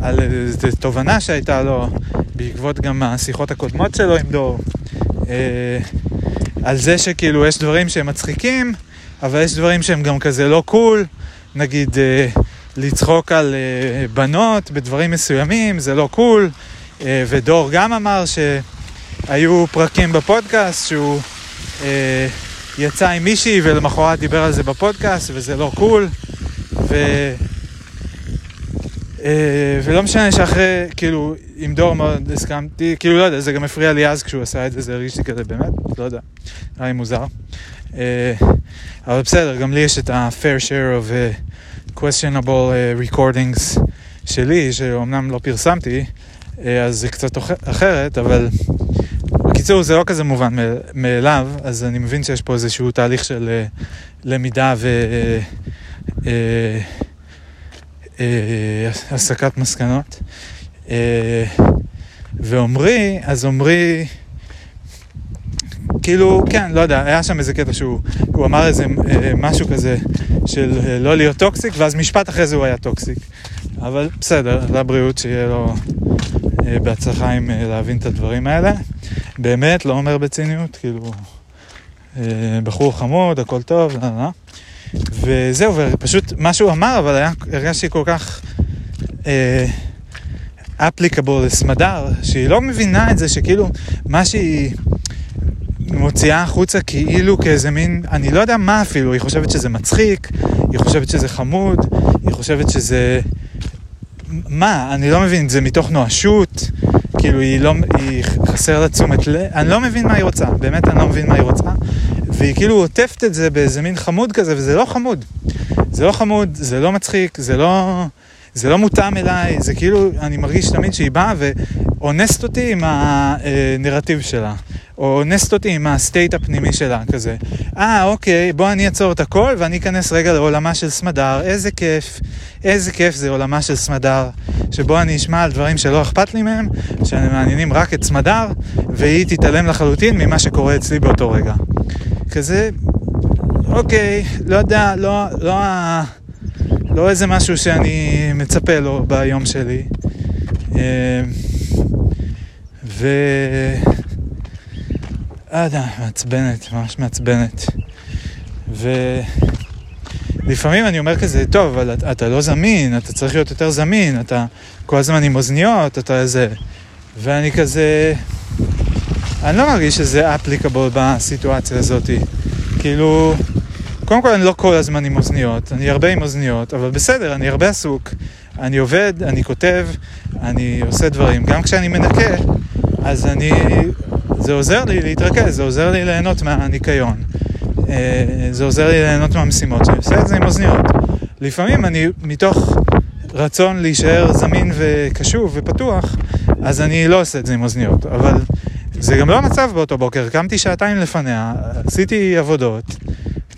על איזו תובנה שהייתה לו, בעקבות גם השיחות הקודמות שלו עם דור, אה, על זה שכאילו יש דברים שהם מצחיקים, אבל יש דברים שהם גם כזה לא קול, נגיד אה, לצחוק על אה, בנות בדברים מסוימים, זה לא cool, ודור גם אמר שהיו פרקים בפודקאסט שהוא אה, יצא עם מישהי ולמחרת דיבר על זה בפודקאסט וזה לא cool, ו... אה, ולא משנה שאחרי, כאילו, עם דור מאוד הסכמתי, כאילו, לא יודע, זה גם הפריע לי אז כשהוא עשה את זה, זה הרגיש לי כזה באמת, לא יודע, היה לי מוזר. אה, אבל בסדר, גם לי יש את ה-fair share of questionable recordings שלי, שאומנם לא פרסמתי, אז זה קצת אחרת, אבל בקיצור, זה לא כזה מובן מאליו, אז אני מבין שיש פה איזשהו תהליך של uh, למידה ו... Uh, אה, מסקנות. אה, ועומרי, אז עומרי, כאילו, כן, לא יודע, היה שם איזה קטע שהוא הוא אמר איזה אה, משהו כזה של אה, לא להיות toxic, ואז משפט אחרי זה הוא היה toxic. אבל בסדר, לבריאות, שיהיה לו אה, בהצלחה עם אה, להבין את הדברים האלה. באמת, לא אומר בציניות, כאילו, אה, בחור חמוד, הכל טוב, לא, לא. לא. וזהו, ופשוט מה שהוא אמר, אבל היה, הרגשתי כל כך applicable אה, לסמדר, שהיא לא מבינה את זה, שכאילו, מה שהיא מוציאה החוצה כאילו כאיזה מין, אני לא יודע מה אפילו, היא חושבת שזה מצחיק, היא חושבת שזה חמוד, היא חושבת שזה... מה? אני לא מבין, זה מתוך נואשות, כאילו היא לא, היא חסר לה תשומת לב, אני לא מבין מה היא רוצה, באמת אני לא מבין מה היא רוצה, והיא כאילו עוטפת את זה באיזה מין חמוד כזה, וזה לא חמוד. זה לא חמוד, זה לא מצחיק, זה לא, זה לא מותאם אליי, זה כאילו, אני מרגיש תמיד שהיא באה ואונסת אותי עם הנרטיב שלה. או אונסת אותי עם הסטייט הפנימי שלה, כזה. אה, אוקיי, בוא אני אעצור את הכל ואני אכנס רגע לעולמה של סמדר, איזה כיף, איזה כיף זה עולמה של סמדר, שבו אני אשמע על דברים שלא אכפת לי מהם, שמעניינים רק את סמדר, והיא תתעלם לחלוטין ממה שקורה אצלי באותו רגע. כזה, אוקיי, לא יודע, לא, לא, לא איזה משהו שאני מצפה לו ביום שלי. אמ, ו... לא יודע, מעצבנת, ממש מעצבנת. ולפעמים אני אומר כזה, טוב, אבל אתה לא זמין, אתה צריך להיות יותר זמין, אתה כל הזמן עם אוזניות, אתה איזה... ואני כזה... אני לא מרגיש שזה אפליקבול בסיטואציה הזאת. כאילו, קודם כל אני לא כל הזמן עם אוזניות, אני הרבה עם אוזניות, אבל בסדר, אני הרבה עסוק. אני עובד, אני כותב, אני עושה דברים. גם כשאני מנקה, אז אני... זה עוזר לי להתרכז, זה עוזר לי ליהנות מהניקיון. אה, זה עוזר לי ליהנות מהמשימות שאני עושה את זה עם אוזניות. לפעמים אני, מתוך רצון להישאר זמין וקשוב ופתוח, אז אני לא עושה את זה עם אוזניות. אבל זה גם לא המצב באותו בוקר, קמתי שעתיים לפניה, עשיתי עבודות,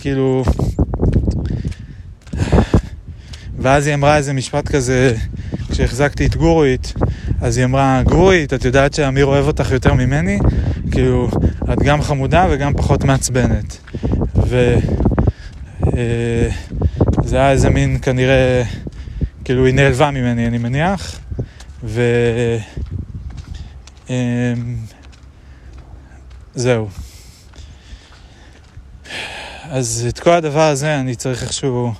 כאילו... ואז היא אמרה איזה משפט כזה, כשהחזקתי את גורית, אז היא אמרה, גורית, את יודעת שאמיר אוהב אותך יותר ממני? כאילו, את גם חמודה וגם פחות מעצבנת. וזה אה, היה איזה מין, כנראה, כאילו היא נעלבה ממני, אני מניח. ו... אה, זהו. אז את כל הדבר הזה אני צריך איכשהו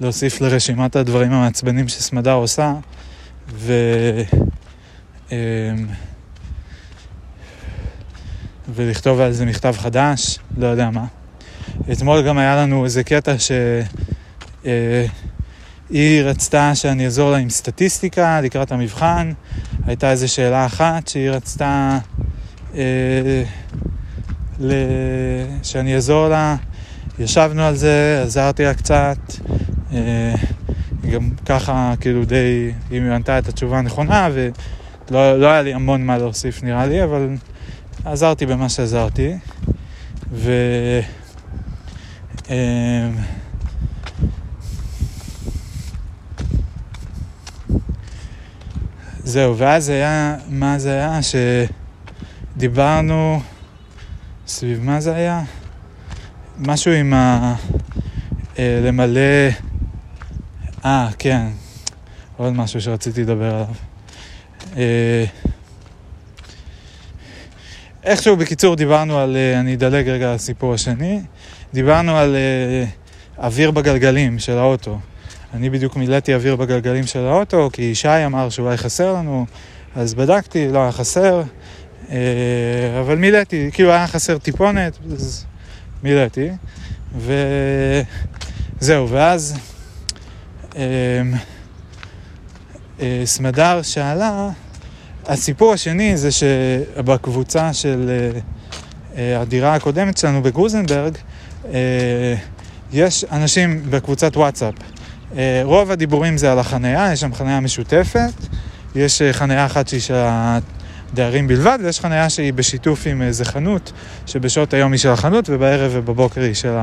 להוסיף לרשימת הדברים המעצבנים שסמדר עושה, ו... אמ, ולכתוב על זה מכתב חדש, לא יודע מה. אתמול גם היה לנו איזה קטע שהיא אה, רצתה שאני אעזור לה עם סטטיסטיקה לקראת המבחן. הייתה איזו שאלה אחת שהיא רצתה אה, שאני אעזור לה. ישבנו על זה, עזרתי לה קצת. אה, גם ככה, כאילו די, אם היא ענתה את התשובה הנכונה, ולא לא היה לי המון מה להוסיף נראה לי, אבל עזרתי במה שעזרתי. ו... אה, זהו, ואז היה, מה זה היה? שדיברנו סביב מה זה היה? משהו עם ה... אה, למלא... אה, כן. עוד משהו שרציתי לדבר עליו. אה, איכשהו בקיצור דיברנו על, אה, אני אדלג רגע לסיפור השני, דיברנו על אה, אוויר בגלגלים של האוטו. אני בדיוק מילאתי אוויר בגלגלים של האוטו, כי ישי אמר שאולי חסר לנו, אז בדקתי, לא היה חסר, אה, אבל מילאתי, כאילו היה חסר טיפונת, אז מילאתי, וזהו, ואז סמדר שאלה, הסיפור השני זה שבקבוצה של הדירה הקודמת שלנו בגרוזנברג, יש אנשים בקבוצת וואטסאפ. אה, רוב הדיבורים זה על החנייה, יש שם חנייה משותפת, יש אה, חנייה אחת שהיא של הדיירים בלבד, ויש חנייה שהיא בשיתוף עם איזה חנות, שבשעות היום היא של החנות ובערב ובבוקר היא של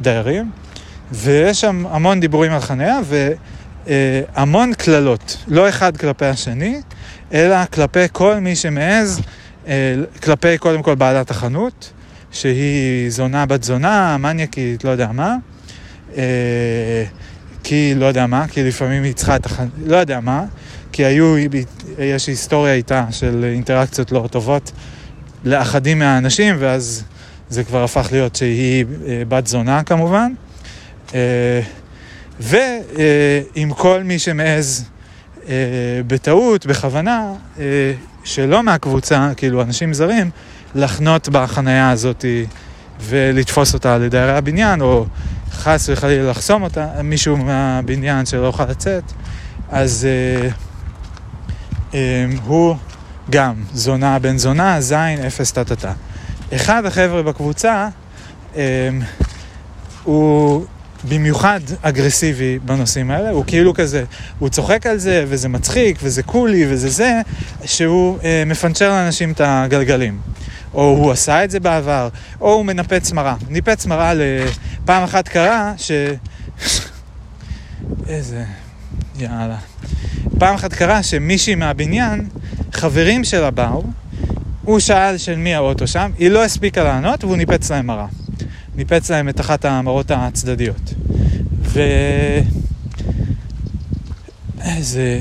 הדיירים. ויש שם המון דיבורים על חנייה והמון אה, קללות, לא אחד כלפי השני, אלא כלפי כל מי שמעז, כלפי קודם כל בעלת החנות, שהיא זונה בת זונה, מניאקית, לא יודע מה. כי לא יודע מה, כי לפעמים היא צריכה את החנ... לא יודע מה, כי היו, יש היסטוריה איתה של אינטראקציות לא טובות לאחדים מהאנשים, ואז זה כבר הפך להיות שהיא אה, בת זונה כמובן. אה, ועם כל מי שמעז אה, בטעות, בכוונה, שלא מהקבוצה, כאילו אנשים זרים, לחנות בחנייה הזאת ולתפוס אותה לדיירי הבניין, או חס וחלילה לחסום אותה, מישהו מהבניין שלא יוכל לצאת, אז אה, אה, הוא גם זונה בן זונה, זין, אפס טה-טה-טה. אחד החבר'ה בקבוצה, אה, הוא במיוחד אגרסיבי בנושאים האלה, הוא כאילו כזה, הוא צוחק על זה, וזה מצחיק, וזה קולי, וזה זה, שהוא אה, מפנצ'ר לאנשים את הגלגלים. או הוא עשה את זה בעבר, או הוא מנפץ מראה. ניפץ מראה לפעם אחת קרה ש... איזה... יאללה. פעם אחת קרה שמישהי מהבניין, חברים שלה באו, הוא שאל של מי האוטו שם, היא לא הספיקה לענות והוא ניפץ להם מראה. ניפץ להם את אחת המראות הצדדיות. ו... איזה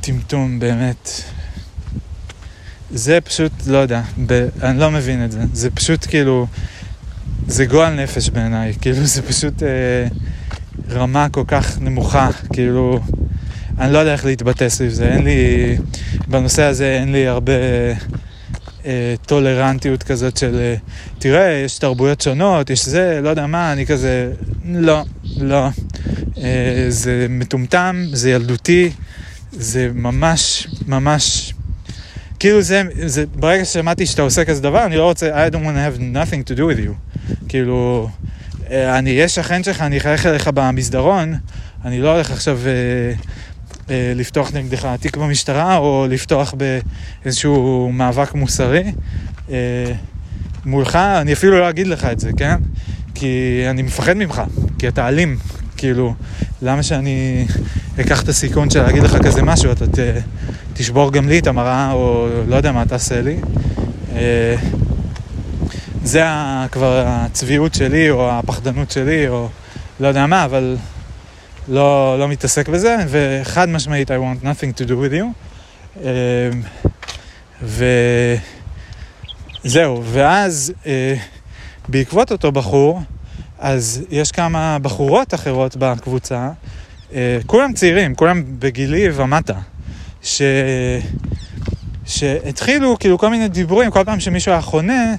טמטום באמת. זה פשוט, לא יודע, ב... אני לא מבין את זה. זה פשוט כאילו, זה גועל נפש בעיניי. כאילו, זה פשוט אה, רמה כל כך נמוכה, כאילו, אני לא יודע איך להתבטא סביב זה. אין לי, בנושא הזה אין לי הרבה אה, טולרנטיות כזאת של, אה, תראה, יש תרבויות שונות, יש זה, לא יודע מה, אני כזה, לא, לא. אה, זה מטומטם, זה ילדותי, זה ממש, ממש... כאילו זה, זה, ברגע ששמעתי שאתה עושה כזה דבר, אני לא רוצה, I don't want to have nothing to do with you. כאילו, אה, אני אהיה שכן שלך, אני אחייך אליך במסדרון, אני לא הולך עכשיו אה, לפתוח נגדך תיק במשטרה, או לפתוח באיזשהו מאבק מוסרי. אה, מולך, אני אפילו לא אגיד לך את זה, כן? כי אני מפחד ממך, כי אתה אלים, כאילו, למה שאני אקח את הסיכון של להגיד לך כזה משהו, אתה ת, תשבור גם לי את המראה, או לא יודע מה תעשה לי. אה, זה כבר הצביעות שלי, או הפחדנות שלי, או לא יודע מה, אבל לא, לא מתעסק בזה, וחד משמעית, I want nothing to do with you. אה, וזהו, ואז אה, בעקבות אותו בחור, אז יש כמה בחורות אחרות בקבוצה, אה, כולם צעירים, כולם בגילי ומטה, ש... שהתחילו כאילו כל מיני דיבורים, כל פעם שמישהו היה חונה,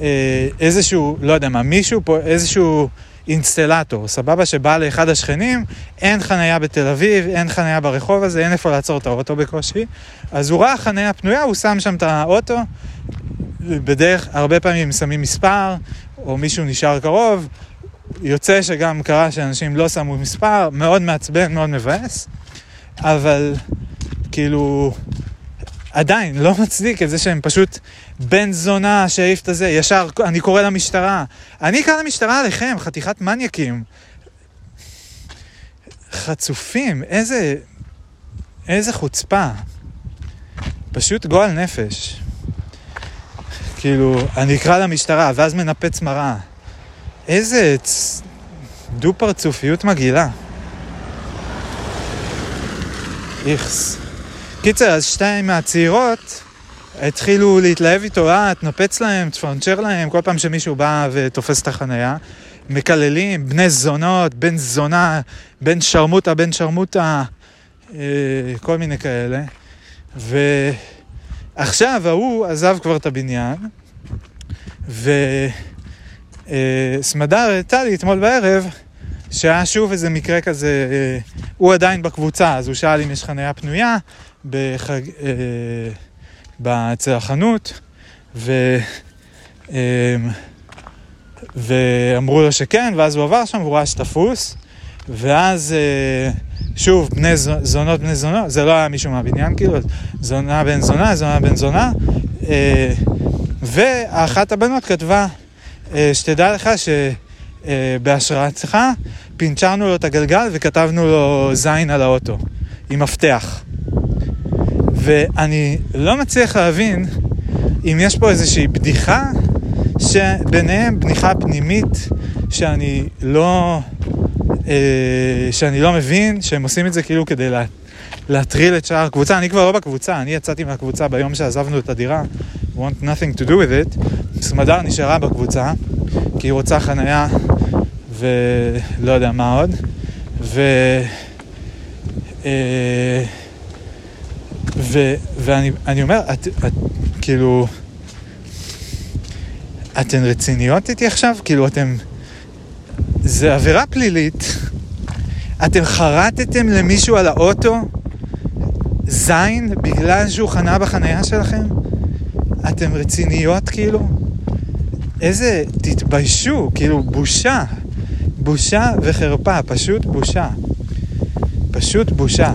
אה, איזשהו, לא יודע מה, מישהו פה, איזשהו אינסטלטור, סבבה, שבא לאחד השכנים, אין חנייה בתל אביב, אין חנייה ברחוב הזה, אין איפה לעצור את האוטו בקושי, אז הוא ראה חנייה פנויה, הוא שם שם את האוטו, בדרך, הרבה פעמים שמים מספר, או מישהו נשאר קרוב, יוצא שגם קרה שאנשים לא שמו מספר, מאוד מעצבן, מאוד מבאס, אבל כאילו, עדיין לא מצדיק את זה שהם פשוט בן זונה שהעיף את הזה, ישר אני קורא למשטרה. אני אקרא למשטרה עליכם, חתיכת מניאקים. חצופים, איזה... איזה חוצפה. פשוט גועל נפש. כאילו, אני אקרא למשטרה, ואז מנפץ מראה. איזה צ... דו-פרצופיות מגעילה. איכס. קיצר, אז שתיים מהצעירות התחילו להתלהב איתו, אה, תנפץ להם, תפרנצ'ר להם, כל פעם שמישהו בא ותופס את החנייה. מקללים, בני זונות, בן זונה, בן שרמוטה, בן שרמוטה, אה, כל מיני כאלה. ועכשיו ההוא עזב כבר את הבניין, וסמדר הראתה לי אתמול בערב, שהיה שוב איזה מקרה כזה, אה, הוא עדיין בקבוצה, אז הוא שאל אם יש חניה פנויה בחג, אה, אצל החנות, ו... אה, ואמרו לו שכן, ואז הוא עבר שם והוא ראה שתפוס, ואז אה, שוב, בני זונות בני זונות, זה לא היה מישהו מהבניין כאילו, זונה בן זונה, זונה בן זונה, אה, ואחת הבנות כתבה, אה, שתדע לך שבהשראתך פינצ'רנו לו את הגלגל וכתבנו לו זין על האוטו, עם מפתח. ואני לא מצליח להבין אם יש פה איזושהי בדיחה שביניהם בדיחה פנימית שאני לא, אה, שאני לא מבין, שהם עושים את זה כאילו כדי לה, להטריל את שאר הקבוצה. אני כבר לא בקבוצה, אני יצאתי מהקבוצה ביום שעזבנו את הדירה, want nothing to do with it. סמדר נשארה בקבוצה, כי היא רוצה חנייה ולא יודע מה עוד. ו... אה, ו... ואני אומר, את, את כאילו... אתן רציניות איתי עכשיו? כאילו, אתם... זה עבירה פלילית. אתם חרטתם למישהו על האוטו זין בגלל שהוא חנה בחניה שלכם? אתם רציניות כאילו? איזה... תתביישו, כאילו, בושה. בושה וחרפה, פשוט בושה. פשוט בושה.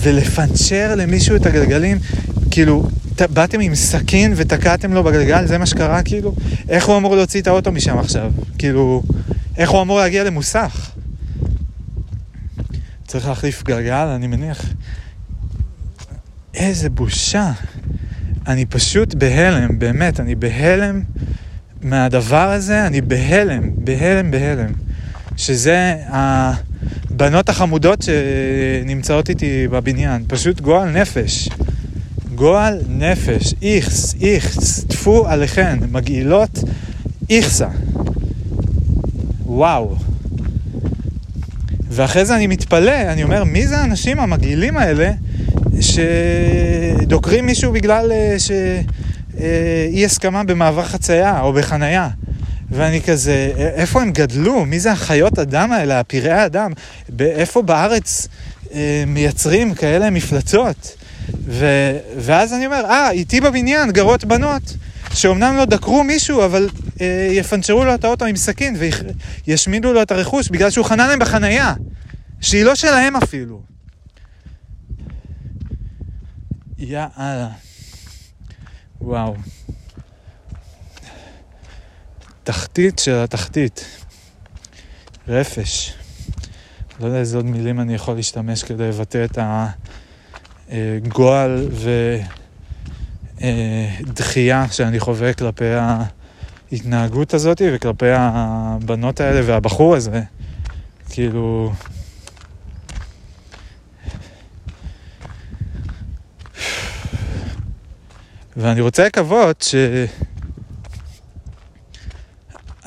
ולפנצ'ר למישהו את הגלגלים, כאילו, באתם עם סכין ותקעתם לו בגלגל? זה מה שקרה כאילו? איך הוא אמור להוציא את האוטו משם עכשיו? כאילו, איך הוא אמור להגיע למוסך? צריך להחליף גלגל, אני מניח. איזה בושה. אני פשוט בהלם, באמת, אני בהלם מהדבר הזה, אני בהלם, בהלם, בהלם. שזה הבנות החמודות שנמצאות איתי בבניין, פשוט גועל נפש. גועל נפש, איכס, איכס, טפו עליכן, מגעילות, איכסה. וואו. ואחרי זה אני מתפלא, אני אומר, מי זה האנשים המגעילים האלה שדוקרים מישהו בגלל אה, שאי הסכמה במעבר חצייה או בחנייה? ואני כזה, איפה הם גדלו? מי זה החיות אדם האלה, הפראי האדם? איפה בארץ אה, מייצרים כאלה מפלצות? ו, ואז אני אומר, אה, איתי בבניין גרות בנות, שאומנם לא דקרו מישהו, אבל אה, יפנצ'רו לו את האוטו עם סכין וישמידו לו את הרכוש בגלל שהוא חנה להם בחנייה, שהיא לא שלהם אפילו. יאללה. וואו. תחתית של התחתית. רפש. לא יודע איזה עוד מילים אני יכול להשתמש כדי לבטא את ה... גועל ודחייה שאני חווה כלפי ההתנהגות הזאת וכלפי הבנות האלה והבחור הזה. כאילו... ואני רוצה לקוות ש...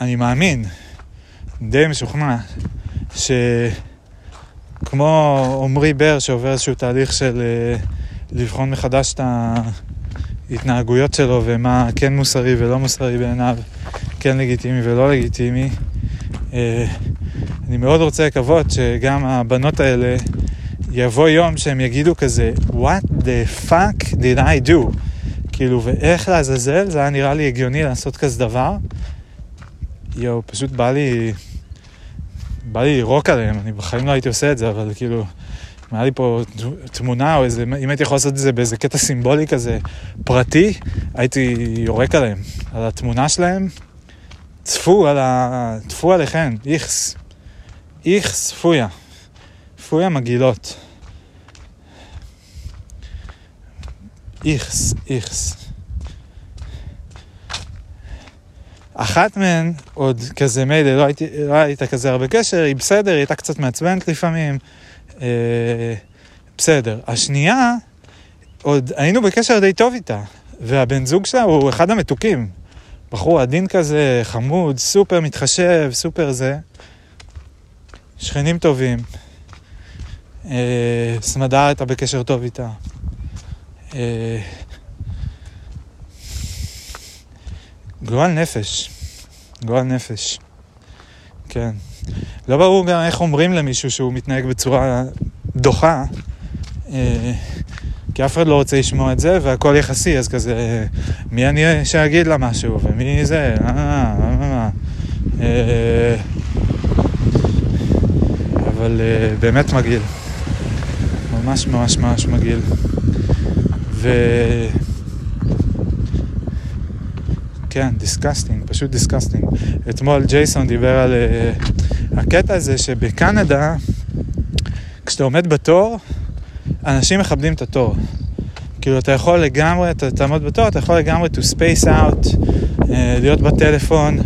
אני מאמין, די משוכנע, ש... כמו עמרי בר שעובר איזשהו תהליך של אה, לבחון מחדש את ההתנהגויות שלו ומה כן מוסרי ולא מוסרי בעיניו, כן לגיטימי ולא לגיטימי. אה, אני מאוד רוצה לקוות שגם הבנות האלה יבוא יום שהם יגידו כזה, what the fuck did I do? כאילו, ואיך לעזאזל, זה היה נראה לי הגיוני לעשות כזה דבר. יואו, פשוט בא לי... בא לי לירוק עליהם, אני בחיים לא הייתי עושה את זה, אבל כאילו, אם היה לי פה תמונה או איזה, אם הייתי יכול לעשות את זה באיזה קטע סימבולי כזה פרטי, הייתי יורק עליהם, על התמונה שלהם. צפו על ה... טפו עליכם, איכס. איכס, פויה. פויה מגעילות. איכס, איכס. אחת מהן, עוד כזה מילא, לא, הייתי, לא היית כזה הרבה קשר, היא בסדר, היא הייתה קצת מעצבנת לפעמים, אה, בסדר. השנייה, עוד היינו בקשר די טוב איתה, והבן זוג שלה הוא אחד המתוקים. בחור עדין כזה, חמוד, סופר מתחשב, סופר זה. שכנים טובים. אה, סמדר הייתה בקשר טוב איתה. אה, גועל נפש. גועל נפש. כן. לא ברור גם איך אומרים למישהו שהוא מתנהג בצורה דוחה, אה, כי אף אחד לא רוצה לשמוע את זה, והכל יחסי, אז כזה, מי אני שאגיד לה משהו, ומי זה, אה, אה, אה, אבל באמת מגעיל. ממש ממש ממש מגעיל. ו... כן, disgusting, פשוט disgusting. אתמול ג'ייסון דיבר על uh, הקטע הזה שבקנדה, כשאתה עומד בתור, אנשים מכבדים את התור. כאילו, אתה יכול לגמרי, אתה תעמוד בתור, אתה יכול לגמרי to space out, uh, להיות בטלפון,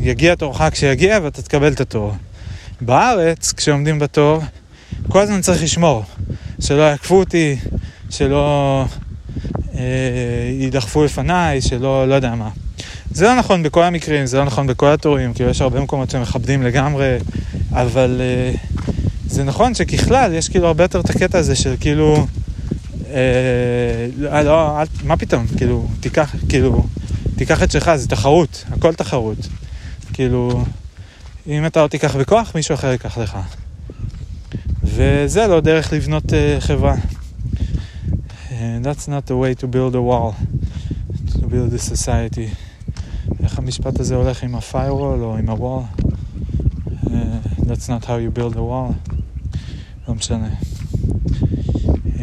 יגיע תורך כשיגיע ואתה תקבל את התור. בארץ, כשעומדים בתור, כל הזמן צריך לשמור, שלא יעקפו אותי, שלא יידחפו לפניי, שלא, לא יודע מה. זה לא נכון בכל המקרים, זה לא נכון בכל התורים, כאילו יש הרבה מקומות שמכבדים לגמרי, אבל אה, זה נכון שככלל יש כאילו הרבה יותר את הקטע הזה של כאילו, אה, לא, אל, מה פתאום, כאילו, תיקח, כאילו, תיקח את שלך, זה תחרות, הכל תחרות. כאילו, אם אתה לא תיקח בכוח, מישהו אחר ייקח לך. וזה לא דרך לבנות uh, חברה. And that's not the way to build a wall, to build a society. איך המשפט הזה הולך עם ה-firewall או עם ה-wall? Uh, that's not how you build a wall. לא משנה. Uh,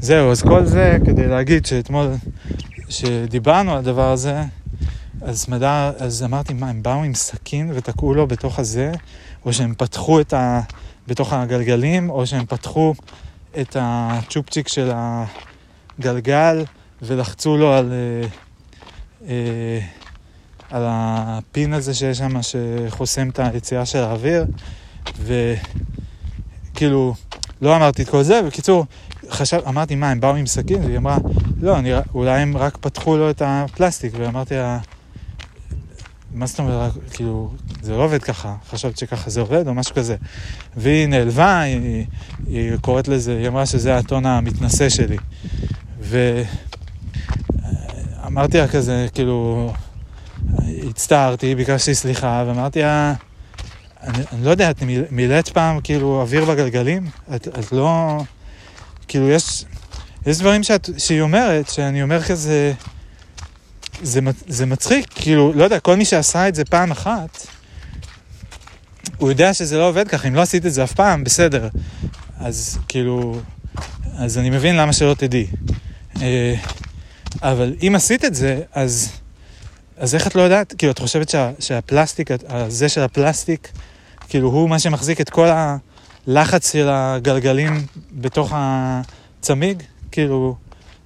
זהו, אז כל זה כדי להגיד שאתמול, שדיברנו על הדבר הזה, אז, מדע, אז אמרתי, מה, הם באו עם סכין ותקעו לו בתוך הזה, או שהם פתחו את ה... בתוך הגלגלים, או שהם פתחו את הצ'ופצ'יק של הגלגל ולחצו לו על, אה, אה, על הפין הזה שיש שם שחוסם את היציאה של האוויר, וכאילו, לא אמרתי את כל זה, בקיצור, חשב, אמרתי, מה, הם באו עם סכין? והיא אמרה, לא, אני, אולי הם רק פתחו לו את הפלסטיק, ואמרתי לה, מה זאת אומרת, כאילו, זה לא עובד ככה, חשבת שככה זה עובד או משהו כזה. והיא נעלבה, היא, היא קוראת לזה, היא אמרה שזה הטון המתנשא שלי. ואמרתי לה כזה, כאילו, הצטערתי, ביקשתי סליחה, ואמרתי לה, אני, אני לא יודע, את מילאת פעם כאילו אוויר בגלגלים? את, את לא... כאילו, יש, יש דברים שאת, שהיא אומרת, שאני אומר כזה... זה, זה מצחיק, כאילו, לא יודע, כל מי שעשה את זה פעם אחת, הוא יודע שזה לא עובד ככה, אם לא עשית את זה אף פעם, בסדר. אז כאילו, אז אני מבין למה שלא תדעי. אה, אבל אם עשית את זה, אז, אז איך את לא יודעת? כאילו, את חושבת שה, שהפלסטיק, הזה של הפלסטיק, כאילו, הוא מה שמחזיק את כל הלחץ של הגלגלים בתוך הצמיג? כאילו,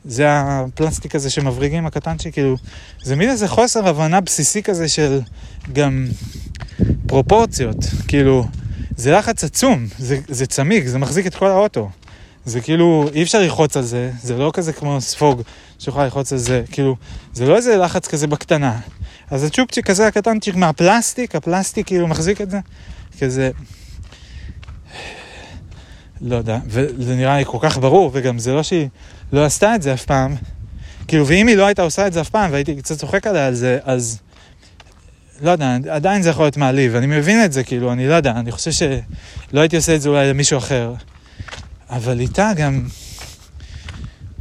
זה הפלסטיק הזה שמבריגים הקטנצ'י, כאילו, זה מין איזה חוסר הבנה בסיסי כזה של גם פרופורציות, כאילו, זה לחץ עצום, זה, זה צמיג, זה מחזיק את כל האוטו. זה כאילו, אי אפשר ללחוץ על זה, זה לא כזה כמו ספוג שיכולה ללחוץ על זה, כאילו, זה לא איזה לחץ כזה בקטנה. אז הצ'ופצ'יק כזה הקטנצ'יק מהפלסטיק, הפלסטיק כאילו מחזיק את זה, כזה... לא יודע, וזה נראה לי כל כך ברור, וגם זה לא שהיא לא עשתה את זה אף פעם. כאילו, ואם היא לא הייתה עושה את זה אף פעם, והייתי קצת צוחק עליה על זה, אז לא יודע, עדיין זה יכול להיות מעליב, אני מבין את זה, כאילו, אני לא יודע, אני חושב שלא הייתי עושה את זה אולי למישהו אחר, אבל איתה גם,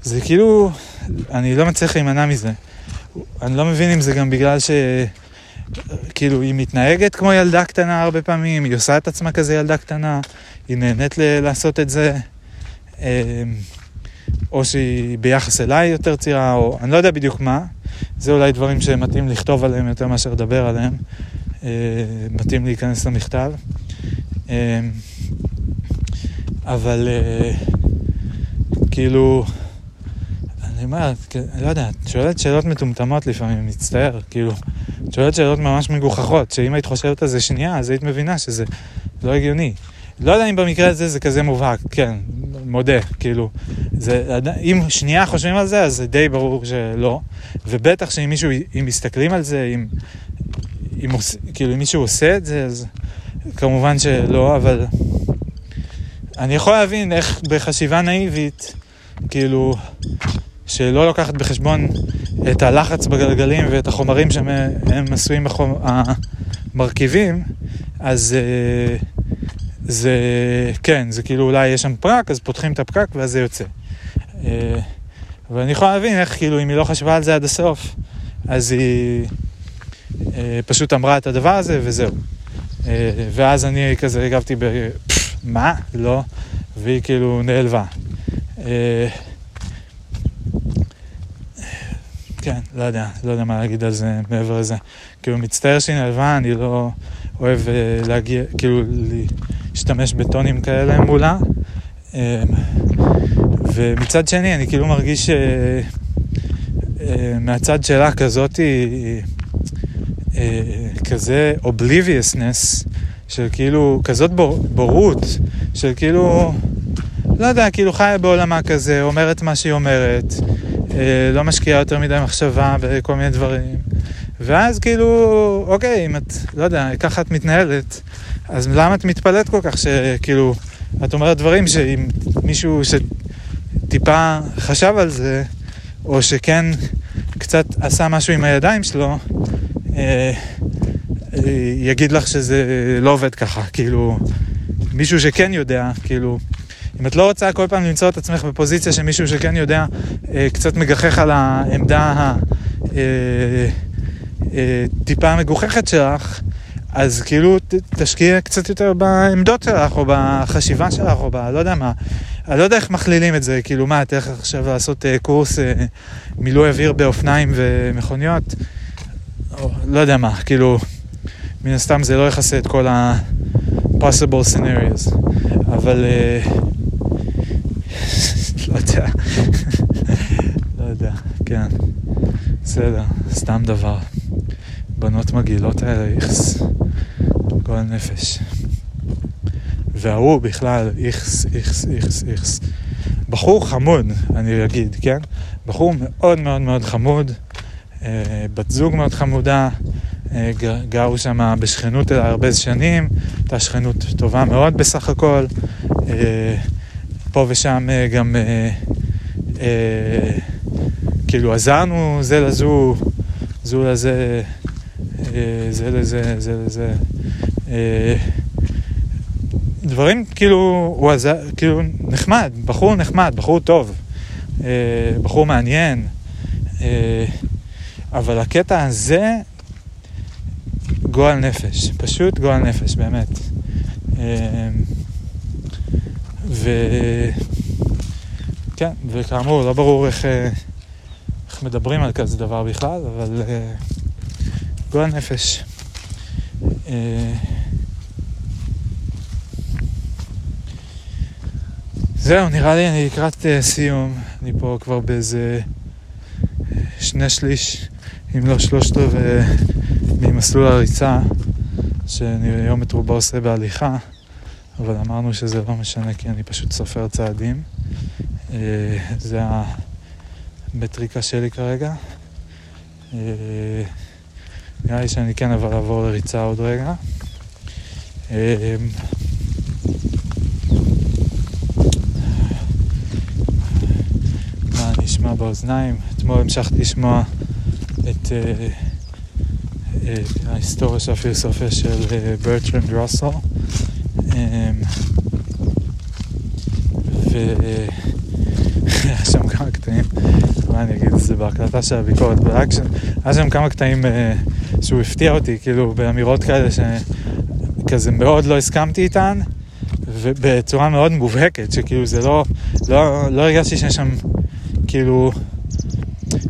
זה כאילו, אני לא מצליח להימנע מזה. אני לא מבין אם זה גם בגלל ש... כאילו, היא מתנהגת כמו ילדה קטנה הרבה פעמים, היא עושה את עצמה כזה ילדה קטנה, היא נהנית ל- לעשות את זה, אמ, או שהיא ביחס אליי יותר צעירה, או אני לא יודע בדיוק מה. זה אולי דברים שמתאים לכתוב עליהם יותר מאשר לדבר עליהם. אה, מתאים להיכנס למכתב. אמ, אבל אה, כאילו, אני אומר, לא יודע, את שואלת שאלות מטומטמות לפעמים, מצטער, כאילו, את שואלת שאלות ממש מגוחכות, שאם היית חושבת על זה שנייה, אז היית מבינה שזה לא הגיוני. לא יודע אם במקרה הזה זה כזה מובהק, כן, מודה, כאילו, זה, אם שנייה חושבים על זה, אז זה די ברור שלא, ובטח שאם מישהו, אם מסתכלים על זה, אם, אם, כאילו, אם מישהו עושה את זה, אז כמובן שלא, אבל אני יכול להבין איך בחשיבה נאיבית, כאילו, שלא לוקחת בחשבון את הלחץ בגלגלים ואת החומרים שהם עשויים בחומ... המרכיבים, אז אה, זה, כן, זה כאילו אולי יש שם פרק, אז פותחים את הפקק ואז זה יוצא. אה, אבל אני יכול להבין איך, כאילו, אם היא לא חשבה על זה עד הסוף, אז היא אה, פשוט אמרה את הדבר הזה וזהו. ואז אני כזה הגבתי ב... מה? לא. והיא כאילו נעלבה. כן, לא יודע, לא יודע מה להגיד על זה מעבר לזה. כאילו, מצטער שהיא נעלבה, אני לא אוהב uh, להגיע, כאילו, להשתמש בטונים כאלה מולה. Um, ומצד שני, אני כאילו מרגיש uh, מהצד שלה כזאת, כזה obliviousness, של כאילו, כזאת בור, בורות, של כאילו, לא יודע, כאילו חיה בעולמה כזה, אומרת מה שהיא אומרת. אה, לא משקיעה יותר מדי מחשבה בכל מיני דברים. ואז כאילו, אוקיי, אם את, לא יודע, ככה את מתנהלת, אז למה את מתפלאת כל כך שכאילו, את אומרת דברים שאם מישהו שטיפה חשב על זה, או שכן קצת עשה משהו עם הידיים שלו, אה, יגיד לך שזה לא עובד ככה, כאילו, מישהו שכן יודע, כאילו, אם את לא רוצה כל פעם למצוא את עצמך בפוזיציה של מישהו שכן יודע, אה, קצת מגחך על העמדה הטיפה אה, אה, המגוחכת שלך, אז כאילו ת, תשקיע קצת יותר בעמדות שלך, או בחשיבה שלך, או ב... לא יודע מה. אני לא יודע איך מכלילים את זה, כאילו מה, תלך עכשיו לעשות uh, קורס uh, מילוי אוויר באופניים ומכוניות? או, לא יודע מה, כאילו, מן הסתם זה לא יכסה את כל ה-possible scenarios, אבל... Uh, לא יודע. לא יודע, כן. בסדר, סתם דבר. בנות מגעילות האלה, איכס. גועל נפש. וההוא בכלל, איכס, איכס, איכס, איכס. בחור חמוד, אני אגיד, כן? בחור מאוד מאוד מאוד חמוד, אה, בת זוג מאוד חמודה, אה, גרו שם בשכנות הרבה שנים, הייתה שכנות טובה מאוד בסך הכל. אה, פה ושם אה, גם אה, אה, כאילו עזרנו זה לזו, זו לזה, זה לזה, זה לזה. אה, דברים כאילו, הוא עזר, כאילו נחמד, בחור נחמד, בחור טוב, אה, בחור מעניין, אה, אבל הקטע הזה גועל נפש, פשוט גועל נפש, באמת. אה, ו... כן, וכאמור, לא ברור איך, אה, איך מדברים על כזה דבר בכלל, אבל גועל נפש. Uh, זהו, נראה לי אני לקראת uh, סיום. אני פה כבר באיזה שני שליש, אם לא שלושת רבעי, ממסלול הריצה, שאני היום את רובו עושה בהליכה. אבל אמרנו שזה לא משנה כי אני פשוט סופר צעדים. אה, זה המטריקה שלי כרגע. אה, נראה לי שאני כן אבל אעבור לריצה עוד רגע. אה, מה נשמע באוזניים? אתמול המשכתי לשמוע את ההיסטוריה של הפילוסופיה של ברטרנד רוסל. והיה שם כמה קטעים, מה אני אגיד זה בהקלטה של הביקורת, היה שם כמה קטעים שהוא הפתיע אותי, כאילו באמירות כאלה שכזה מאוד לא הסכמתי איתן, ובצורה מאוד מובהקת, שכאילו זה לא, לא, לא הרגשתי שיש שם, כאילו,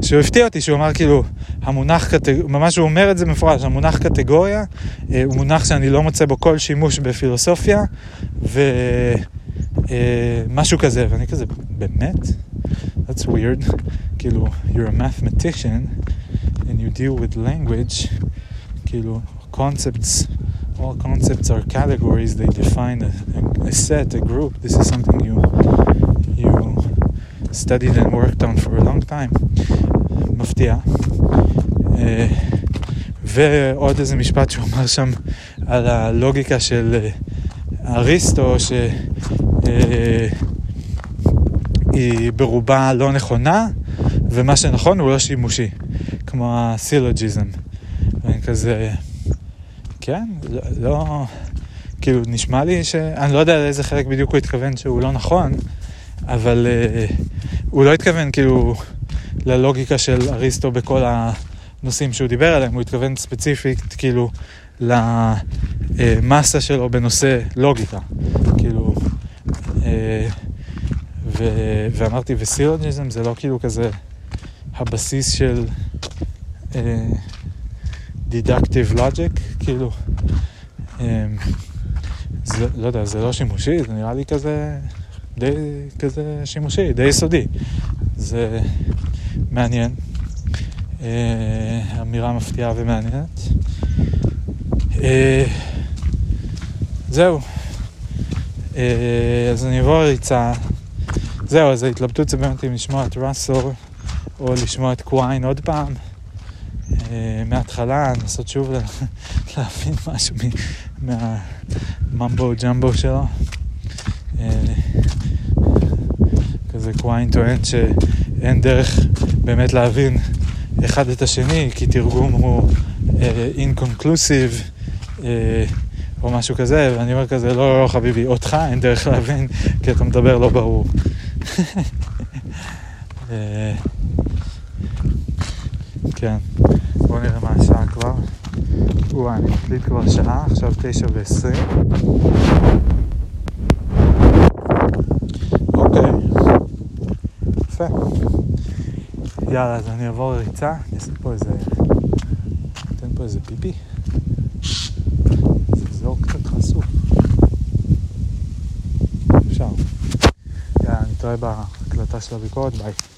שהוא הפתיע אותי, שהוא אמר כאילו, המונח, ממש הוא אומר את זה מפורש, המונח קטגוריה אה, הוא מונח שאני לא מוצא בו כל שימוש בפילוסופיה, ומשהו אה, כזה, ואני כזה, באמת? That's weird. כאילו, you're a mathematician and you deal with language, כאילו, concepts all concepts are categories they define a, a, set a group this is something you you studied and worked on for a long time מפתיע אה, ועוד איזה משפט שהוא אמר שם על הלוגיקה של אה, אריסטו שהיא אה, ברובה לא נכונה ומה שנכון הוא לא שימושי כמו הסילוג'יזם ואני כזה כן, לא, לא, כאילו נשמע לי ש... אני לא יודע לאיזה חלק בדיוק הוא התכוון שהוא לא נכון, אבל uh, הוא לא התכוון כאילו ללוגיקה של אריסטו בכל הנושאים שהוא דיבר עליהם, הוא התכוון ספציפית כאילו למסה שלו בנושא לוגיקה, כאילו, uh. ואמרתי וסילוג'יזם זה לא כאילו כזה הבסיס של... Uh, דידקטיב לוג'יק, כאילו, אמ, זה, לא יודע, זה לא שימושי, זה נראה לי כזה, די כזה שימושי, די יסודי. זה מעניין, אה, אמירה מפתיעה ומעניינת. אה, זהו, אה, אז אני אעבור ריצה. זהו, אז ההתלבטות זה באמת אם לשמוע את ראסל או לשמוע את קוויין עוד פעם. אה, מההתחלה, לנסות שוב להבין משהו מהממבו ג'מבו שלו. אה, כזה קוויין טוען שאין דרך באמת להבין אחד את השני, כי תרגום הוא אינקונקלוסיב אה, או משהו כזה, ואני אומר כזה, לא, לא חביבי, אותך אין דרך להבין, כי אתה מדבר לא ברור. כן. בואו נראה מה השעה כבר. וואי, אני מקליט כבר שעה, עכשיו תשע ועשרים. אוקיי. יפה. יאללה, אז אני אעבור לריצה, אני אעשה פה איזה... אתן פה איזה פיפי. זה אזור קצת חשוף. אפשר. יאללה, אני טועה בהקלטה של הביקורת, ביי.